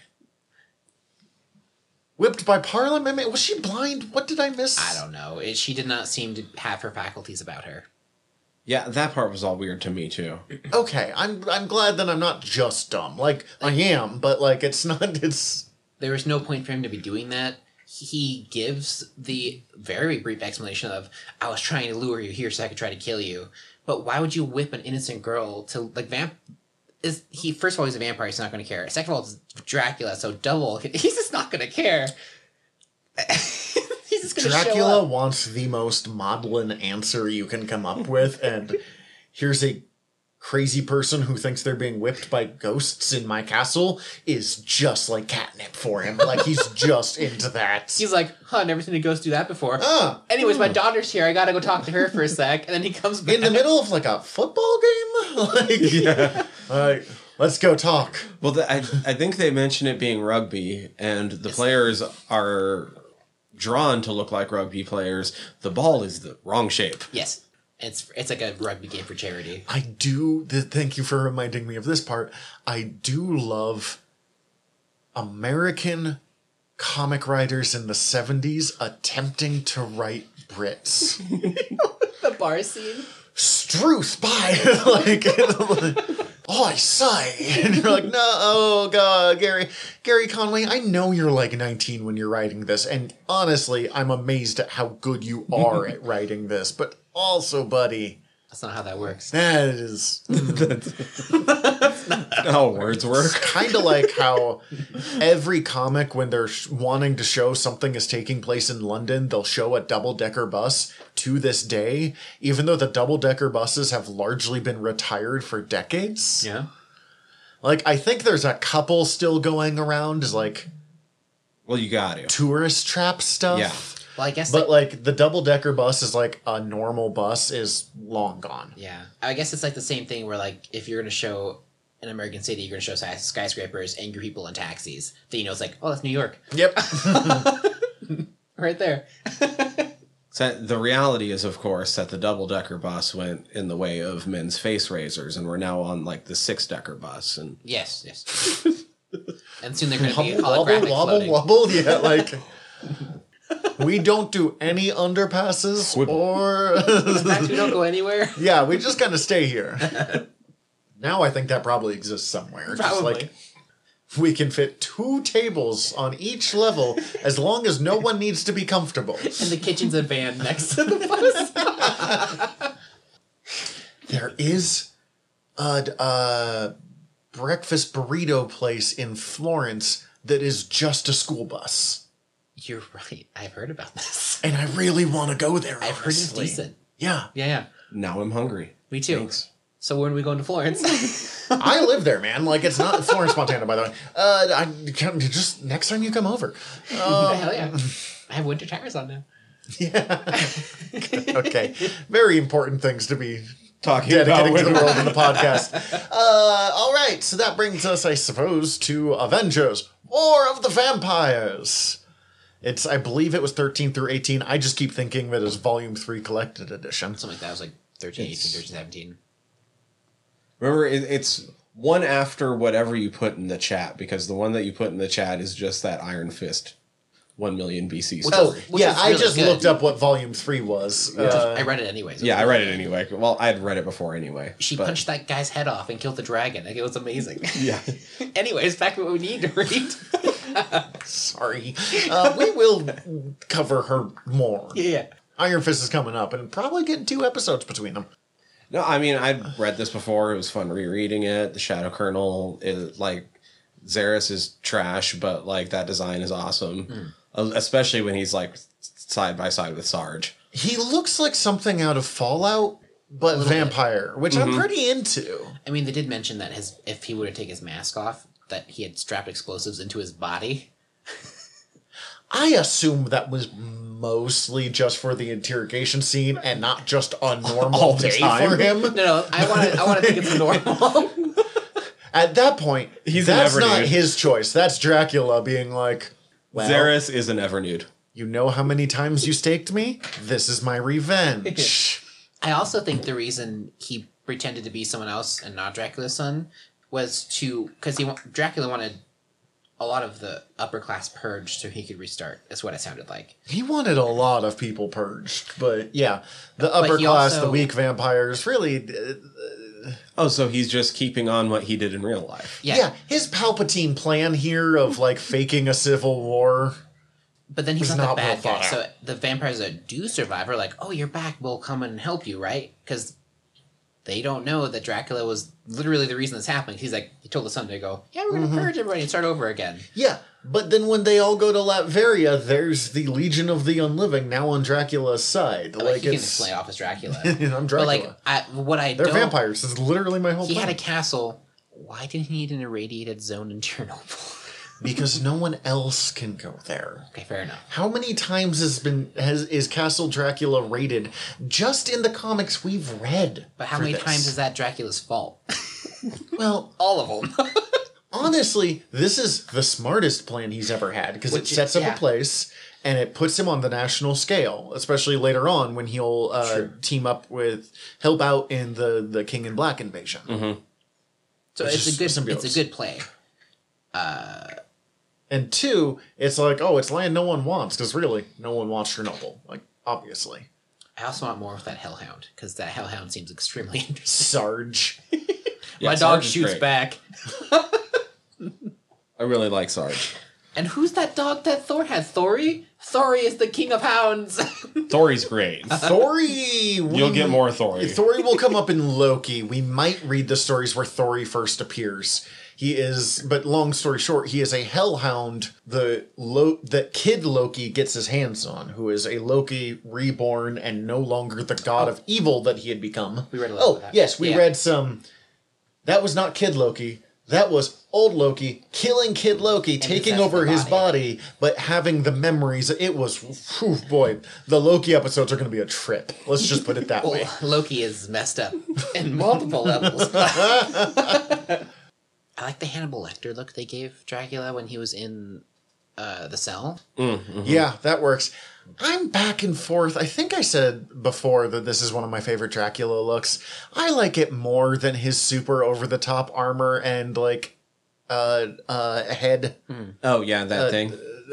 Whipped by Parliament? Was she blind? What did I miss? i don't know it, she did not seem to have her faculties about her Yeah, that part was all weird to me too. Okay, I'm I'm glad that I'm not just dumb. Like I am, but like it's not. It's there was no point for him to be doing that. He gives the very brief explanation of, I was trying to lure you here so I could try to kill you. But why would you whip an innocent girl to, like, vamp. Is he first of all he's a vampire, he's not gonna care. Second of all, it's Dracula, so double he's just not gonna care. he's just gonna show Dracula wants the most maudlin answer you can come up with, and here's a crazy person who thinks they're being whipped by ghosts in my castle is just like catnip for him. Like he's just into that. He's like, huh, never seen a ghost do that before. Ah, Anyways, my daughter's here, I gotta go talk to her for a sec, and then he comes back. in the middle of like a football game. like, yeah. All right, let's go talk. Well, the, I I think they mention it being rugby, and the players are drawn to look like rugby players. The ball is the wrong shape. Yes. It's it's like a rugby game for charity. I do. Th- thank you for reminding me of this part. I do love American comic writers in the 70s attempting to write Brits. The bar scene. Struth by like, oh I say and you're like no oh god Gerry Gerry Conway I know you're like 19 when you're writing this and honestly I'm amazed at how good you are at writing this but also buddy That's not how that works. that is hmm. not How words work. kind of like how every comic when they're sh- wanting to show something is taking place in London they'll show a double decker bus to this day even though the double decker buses have largely been retired for decades Yeah. like I think there's a couple still going around as like Well, you got to. tourist trap stuff Yeah. Well, I guess. but like, like the double decker bus is like a normal bus is long gone yeah, I guess it's like the same thing where like if you're gonna show an American city, you're gonna show sky- skyscrapers, angry people, and taxis. Then you know it's like, oh, that's New York, yep right there. So the reality is, of course, that the double decker bus went in the way of men's face razors, and we're now on like the six decker bus. And yes, yes. and soon they're gonna be wobble, holographic wobble, floating. wobble, wobble. Yeah, like we don't do any underpasses Squibble. or In fact, we don't go anywhere. yeah, we just kind of stay here. now I think that probably exists somewhere. Just Probably. like we can fit two tables on each level as long as no one needs to be comfortable. And the kitchen's a van next to the bus. there is a, a breakfast burrito place in Florence that is just a school bus. You're right. I've heard about this. And I really want to go there. I've heard it's honestly. decent. Yeah. Yeah, yeah. Now I'm hungry. Me too. Thanks. So when are we going to Florence? I live there, man. Like it's not Florence, Montana, by the way. Uh, I can just next time you come over. Um, Hell yeah. I have winter tires on now. Yeah. okay, very important things to be Talking dedicating to the world in the podcast. Uh, all right, so that brings us, I suppose, to Avengers: War of the Vampires. It's, I believe, it was thirteen through eighteen. I just keep thinking that it's Volume Three Collected Edition. Something like that. It was like 13, 18, 13, 17. Remember, it, it's one after whatever you put in the chat because the one that you put in the chat is just that Iron Fist, one million BC. Which story. Oh, which yeah, is I really just good. looked up what Volume Three was. Uh, I read it anyways. yeah, I read it anyway. Well, I had read it before anyway. She but- punched that guy's head off and killed the dragon. Like it was amazing. Yeah. anyways, back to what we need to read. sorry, uh, we will cover her more. yeah. Iron Fist is coming up, and probably getting two episodes between them. No, I mean I'd read this before. It was fun rereading it. The Shadow Colonel is like Xarus is trash, but like that design is awesome, Uh, especially when he's like side by side with Sarge. He looks like something out of Fallout, but little bit. vampire, which I'm pretty into. I mean, they did mention that his if he were to take his mask off, that he had strapped explosives into his body. I assume that was mostly just for the interrogation scene and not just a normal All day time. for him. No, no, I want to. I want to think it's normal. At that point, He's an that's ever not nude. his choice. That's Dracula being like, well, Xarus is an ever nude. you know how many times you staked me? This is my revenge. I also think the reason he pretended to be someone else and not Dracula's son was to because he Dracula wanted a lot of the upper class purged so he could restart. That's what it sounded like. He wanted a lot of people purged, but yeah, the upper he class, the weak vampires, really. Uh, Oh, so he's just keeping on what he did in real life. Yeah, yeah. his Palpatine plan here of like faking a civil war. but then he's not, not the bad guy. So the vampires that do survive are like, "Oh, you're back. We'll come and help you, right?" Because they don't know that Dracula was literally the reason this happened. He's like, he told the son to go, "Yeah, we're gonna Mm-hmm. purge everybody and start over again." Yeah, but then when they all go to Latveria, there's the Legion of the Unliving now on Dracula's side. Like, Like, he can it's play off as Dracula. I'm but Dracula. like, I, what I They're vampires. This is literally my whole He plan. had a castle. Why didn't he need an irradiated zone in Chernobyl? Because no one else can go there. okay, fair enough. How many times has been has is Castle Dracula raided just in the comics we've read? But how many this? times is that Dracula's fault? Well, All of them. honestly, this is the smartest plan he's ever had because it sets up yeah. a place and it puts him on the national scale, especially later on when he'll uh, team up with help out in the the King in Black invasion. so Which it's a good. symbiotes. It's a good play. And two, it's like, oh, it's land no one wants because really, no one wants Chernobyl. Like, obviously, I also want more of that Hellhound because that Hellhound seems extremely interesting. Sarge. Yeah, My dog Sarge is shoots great. back. I really like Sarge. And who's that dog that Thor has? Thori? Thori is the king of hounds. Thori's great. Thori. we- You'll get more Thori. Thori will come up in Loki. We might read the stories where Thori first appears. He is, but long story short, he is a hellhound. The Lo- that kid Loki gets his hands on, who is a Loki reborn and no longer the god oh. of evil that he had become. We read a lot Oh yes, we Yeah. read some. That was not kid Loki. That was old Loki killing kid Loki, taking over his body. body, but having the memories. It was, whew, boy, the Loki episodes are going to be a trip. Let's just put it that way. Loki is messed up in multiple levels. I like the Hannibal Lecter look they gave Dracula when he was in uh, the cell. Yeah, that works. I'm back and forth. I think I said before that this is one of my favorite Dracula looks. I like it more than his super over the top armor and like uh uh head Oh yeah, that thing.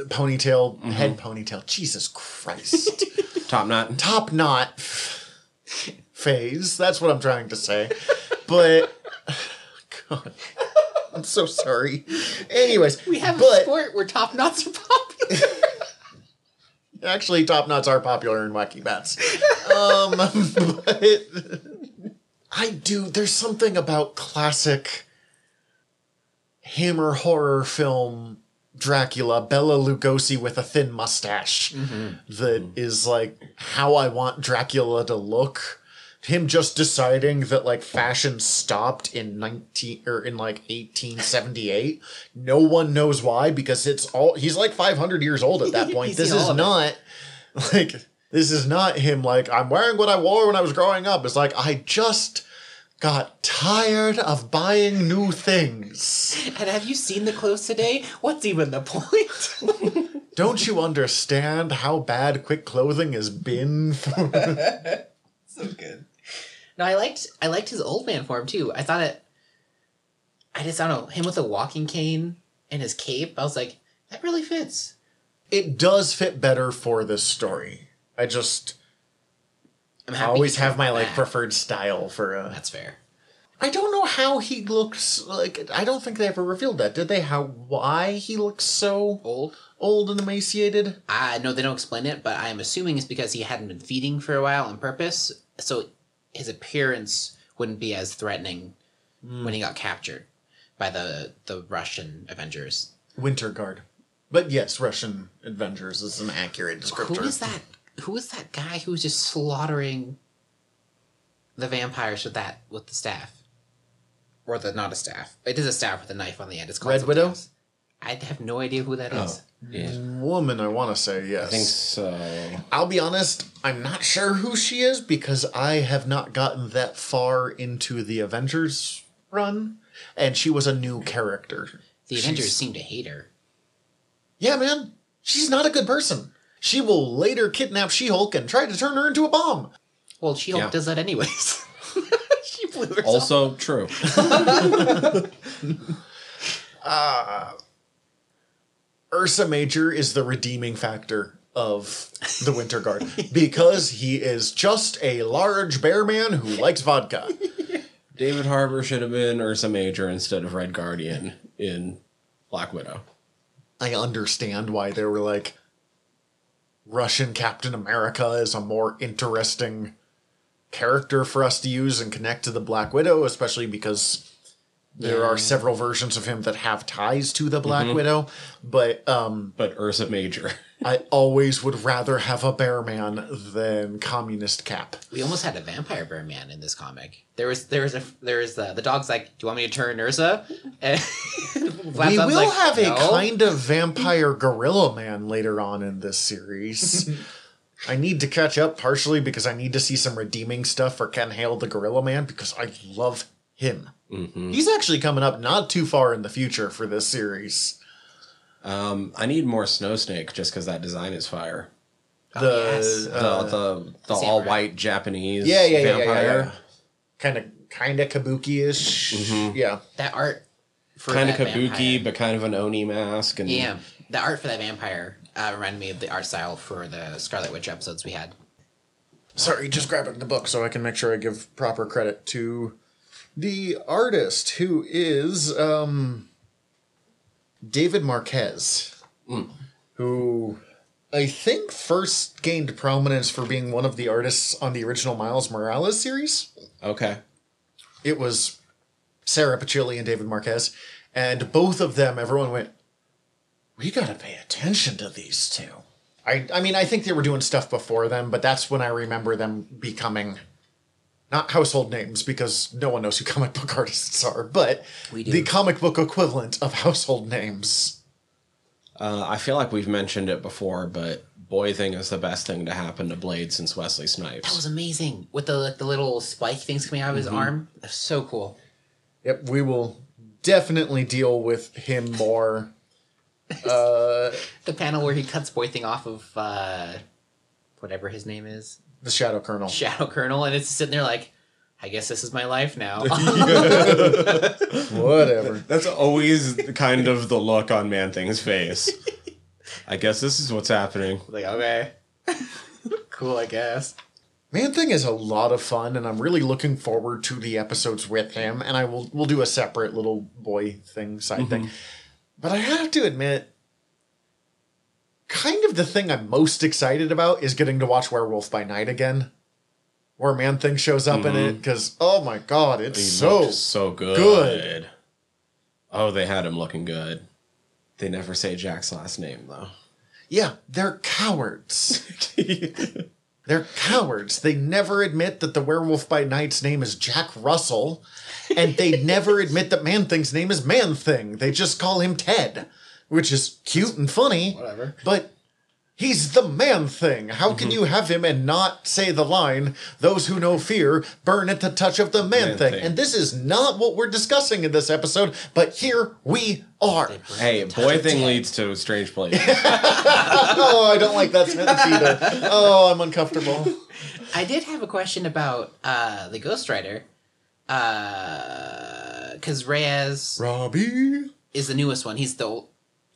ponytail head ponytail. Jesus Christ. Top knot. top knot phase. That's what I'm trying to say. But God. I'm so sorry. Anyways, We have a but sport where top knots are popular. Actually, top knots are popular in wacky bats. Um, but I do. There's something about classic Hammer horror film Dracula, Bela Lugosi with a thin mustache, that is like how I want Dracula to look. Him just deciding that like fashion stopped in 19 or in like 1878. No one knows why because it's all he's like 500 years old at that point. This is it. not like this is not him like I'm wearing what I wore when I was growing up. It's like I just got tired of buying new things. And have you seen the clothes today? What's even the point? Don't you understand how bad quick clothing has been? For- so good. No, I liked I liked his old man form too. I thought it. I just I don't know him with a walking cane and his cape. I was like, that really fits. it does fit better for this story. I just happy always have my like back. preferred style for uh That's fair. I don't know how he looks like I don't think they ever revealed that, did they? How why he looks so Old. old and emaciated? I know they don't explain it, but I'm assuming it's because he hadn't been feeding for a while on purpose, so his appearance wouldn't be as threatening hmm. when he got captured by the the Russian Avengers. Winter Guard. But yes, Russian Avengers is an accurate descriptor. Who is that? Who is that guy who's just slaughtering the vampires with that with the staff, or the not a staff? It is a staff with a knife on the end. It's called Red Widow? else. I have no idea who that oh, is. Oh, yeah. Woman, I want to say yes. I think so. I'll be honest, I'm not sure who she is because I have not gotten that far into the Avengers run, and she was a new character. The She's- Avengers seem to hate her. Yeah, man, she's not a good person. She will later kidnap She Hulk and try to turn her into a bomb. Well, She Hulk Yeah. does that anyways. she blew herself. Also true. Uh, Ursa Major is the redeeming factor of the Winter Guard because he is just a large bear man who likes vodka. David Harbour should have been Ursa Major instead of Red Guardian in Black Widow. I understand why they were like Russian Captain America is a more interesting character for us to use and connect to the Black Widow, especially because there are several versions of him that have ties to the Black Widow. But um, But Ursa Major. I always would rather have a bear man than communist Cap. We almost had a vampire bear man in this comic. There was there was a there was the, the dog's like, "Do you want me to turn Ursa?" And we will have a kind of vampire gorilla man later on in this series. I need to catch up partially because I need to see some redeeming stuff for Ken Hale the Gorilla Man because I love him. He's actually coming up not too far in the future for this series. Um, I need more Snow Snake just because that design is fire. The yes. The uh, the, the Samurai. all white Japanese yeah, yeah, yeah, yeah, vampire. yeah, yeah. kind of kind of kabuki ish. Yeah, that art for Kind of kabuki, vampire- but kind of an oni mask. And Yeah, the art for that vampire uh, reminded me of the art style for the Scarlet Witch episodes we had. Sorry, just grabbing the book so I can make sure I give proper credit to the artist who is um, David Marquez, who I think first gained prominence for being one of the artists on the original Miles Morales series. Okay. It was Sara Pichelli and David Marquez, and both of them, everyone went, "We gotta pay attention to these two. I, I mean, I think they were doing stuff before them, but that's when I remember them becoming not household names because no one knows who comic book artists are, but We do. the comic book equivalent of household names. Uh, I feel like we've mentioned it before, but boy thing is the best thing to happen to Blade since Wesley Snipes. That was amazing with the like, the little spike things coming out of his Mm-hmm. arm. That's so cool. Yep, we will definitely deal with him more. Uh, The panel where he cuts Boy Thing off of uh, whatever his name is, the Shadow Colonel. Shadow Colonel, and it's sitting there like, I guess this is my life now. Whatever. That's always kind of the look on Man Thing's face. I guess this is what's happening. like okay, cool, I guess. Man Thing is a lot of fun, and I'm really looking forward to the episodes with him. And I will we'll do a separate little boy thing side thing. Mm-hmm. But I have to admit, kind of the thing I'm most excited about is getting to watch Werewolf by Night again. where Man Thing shows up in it mm-hmm. because oh my god, it's He so so good. good. Oh, they had him looking good. They never say Jack's last name though. yeah. They're cowards. They're cowards. They never admit that the werewolf by night's name is Jack Russell, and they never admit that Man Thing's name is Man Thing. They just call him Ted, which is cute and funny. Whatever. But he's the Man Thing. How can you have him and not say the line, "Those who know fear burn at the touch of the Man, Man thing. Thing. And this is not what we're discussing in this episode, but here we are. hey, boy thing leads to a strange place. oh, I don't like that sentence either. Oh, I'm uncomfortable. I did have a question about uh, the Ghost Rider. Because Reyes Robbie. is the newest one. He's the old,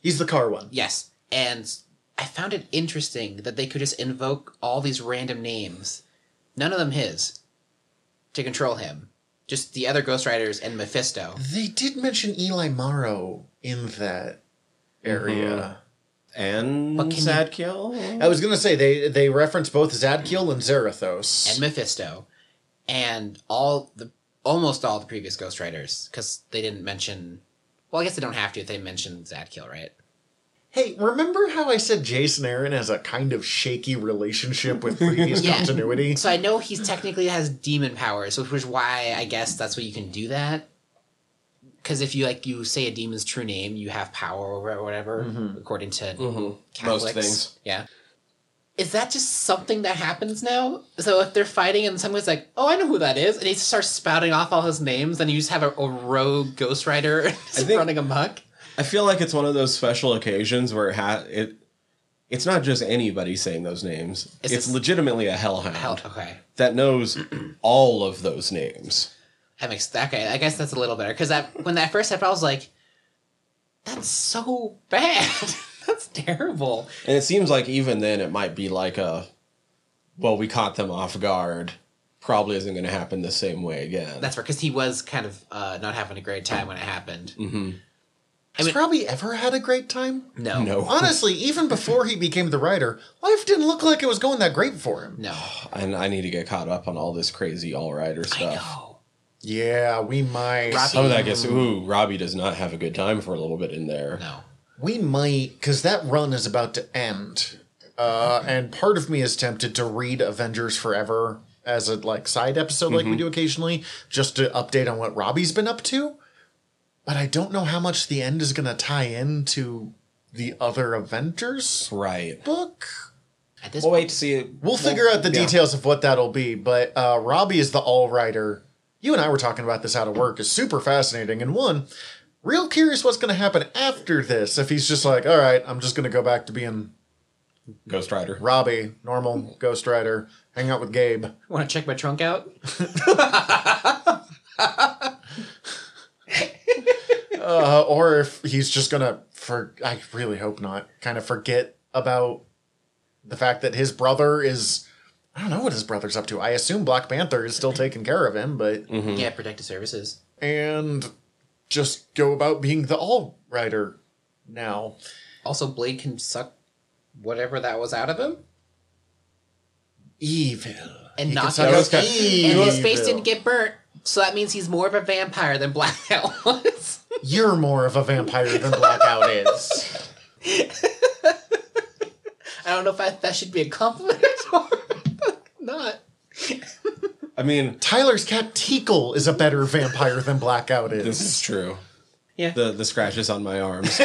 He's the car one. yes, and I found it interesting that they could just invoke all these random names, none of them his, to control him. Just the other Ghost Riders and Mephisto. They did mention Eli Morrow in that area. Mm-hmm. and What can you- Zadkiel? I was gonna say they they reference both Zadkiel and Zarathos. and Mephisto, and all the almost all the previous Ghost Riders because they didn't mention. Well, I guess they don't have to if they mention Zadkiel, right? hey, remember how I said Jason Aaron has a kind of shaky relationship with previous Yeah. continuity? So I know he's technically has demon powers, which is why I guess that's what you can do that. Because if you like you say a demon's true name, you have power over it or whatever, according to Mhm. Catholics. Most things. Yeah. Is that just something that happens now? So if they're fighting and someone's like, "Oh, I know who that is," and he starts spouting off all his names, then you just have a, a rogue Ghost Rider just think- running amok. I feel like it's one of those special occasions where it ha- it it's not just anybody saying those names. It's It's, legitimately a hellhound Hell, okay. that knows all of those names. That makes okay. I guess that's a little better because that when that first happened, I was like, "That's so bad. that's terrible." And it seems like even then it might be like a well, we caught them off guard. Probably isn't going to happen the same way again. That's right, because he was kind of uh, not having a great time when it happened. hmm Has mean- Robbie ever had a great time? No, No. Honestly, even before he became the writer, life didn't look like it was going that great for him. no. And I need to get caught up on all this crazy all rider I stuff. know. Yeah, we might. Robbie- Some of that gets ooh, Robbie does not have a good time for a little bit in there. No. We might, because that run is about to end, uh, and part of me is tempted to read Avengers Forever as a like side episode, like we do occasionally, just to update on what Robbie's been up to. But I don't know how much the end is going to tie into the other Avengers Right. book. At this We'll point, wait to see it. We'll figure out the yeah. details of what that'll be, but uh, Robbie is the all writer. You and I were talking about this out of work. is super fascinating, and one, real curious what's going to happen after this. If he's just like, all right, I'm just going to go back to being Ghost Rider. Robbie, normal Ghost Rider, hang out with Gabe. want to check my trunk out? Uh, or if he's just going to, for I really hope not, kind of forget about the fact that his brother is. I don't know what his brother's up to. I assume Black Panther is still taking care of him, but Yeah, protective services. and just go about being the all writer now. Also, Blade can suck whatever that was out of him, Evil. and He not get his, and his face didn't get burnt. So that means he's more of a vampire than Blackout was. You're more of a vampire than Blackout is. I don't know if I, that should be a compliment or not. I mean, Tyler's cat Teakle is a better vampire than Blackout is. this is. is true. Yeah. The the scratches on my arms.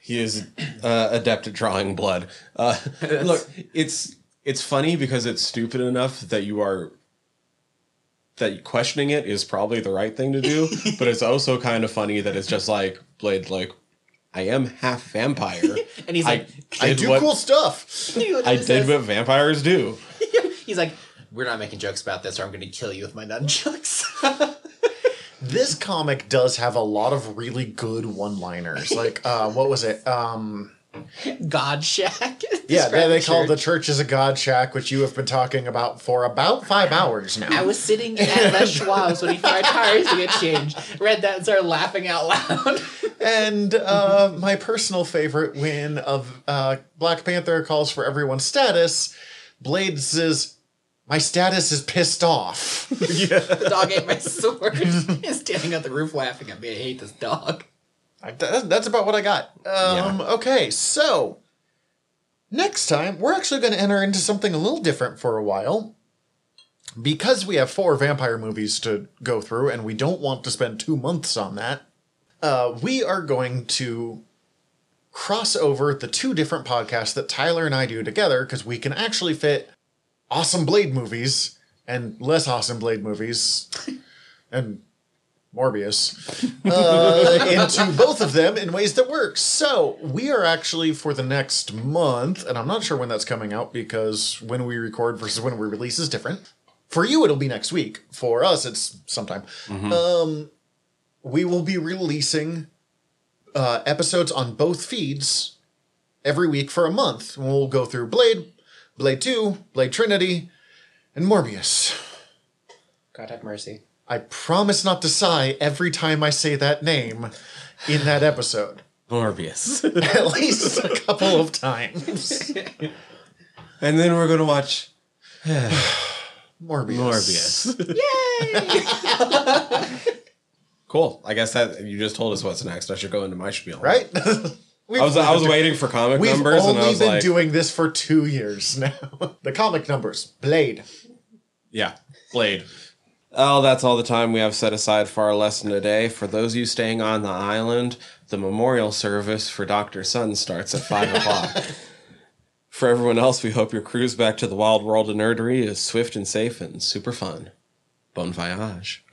he is uh, adept at drawing blood. Uh, look, it's it's funny because it's stupid enough that you are that questioning it is probably the right thing to do, but it's also kind of funny that it's just like Blade, like I am half vampire. And he's I, like, I did do what, cool stuff. I did what vampires do. He's like, we're not making jokes about this, or I'm going to kill you with my nunchucks. This comic does have a lot of really good one-liners. Like, uh, what was it? Um, God Shack. yeah, they, they call the church. as a god shack, which you have been talking about for about five hours now. I was sitting at Les Schwab's when he fired tires to get changed. Read that and started laughing out loud. And uh, my personal favorite when of uh, Black Panther calls for everyone's status, Blade says, My status is pissed off. The dog ate my sword. He's standing on the roof laughing at me. I hate this dog. I- that- that's about what I got. Um, Okay, so next time we're actually going to enter into something a little different for a while. Because we have four vampire movies to go through, and we don't want to spend two months on that, uh, we are going to cross over the two different podcasts that Tyler and I do together because we can actually fit awesome Blade movies and less awesome Blade movies and Morbius uh, into both of them in ways that work. So we are actually for the next month, and I'm not sure when that's coming out because when we record versus when we release is different. For you, it'll be next week. For us, it's sometime. Um, we will be releasing uh, episodes on both feeds every week for a month. We'll go through Blade, Blade Two, Blade Trinity, and Morbius. God have mercy. I promise not to sigh every time I say that name in that episode. Morbius. At least a couple of times. and then we're gonna watch Morbius. Morbius. Yay! Cool. I guess that you just told us what's next. I should go into my spiel. Right? I was I was waiting for comic We've numbers and I only was been like, doing this for two years now. the comic numbers. Blade. yeah, Blade. Oh, that's all the time we have set aside for our lesson today. For those of you staying on the island, the memorial service for Doctor Sun starts at five o'clock. For everyone else, we hope your cruise back to the wild world of nerdery is swift and safe and super fun. Bon voyage.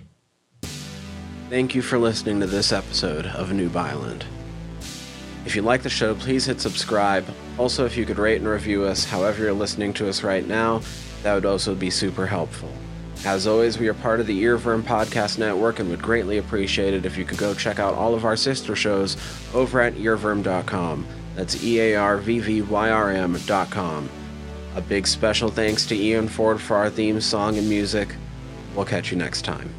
Thank you for listening to this episode of Noob Island. If you like the show, please hit subscribe. Also, if you could rate and review us however you're listening to us right now, that would also be super helpful. As always, we are part of the Earwyrm Podcast Network and would greatly appreciate it if you could go check out all of our sister shows over at earwyrm.com. That's E A R V V Y R M.com. A big special thanks to Ian Ford for our theme song and music. We'll catch you next time.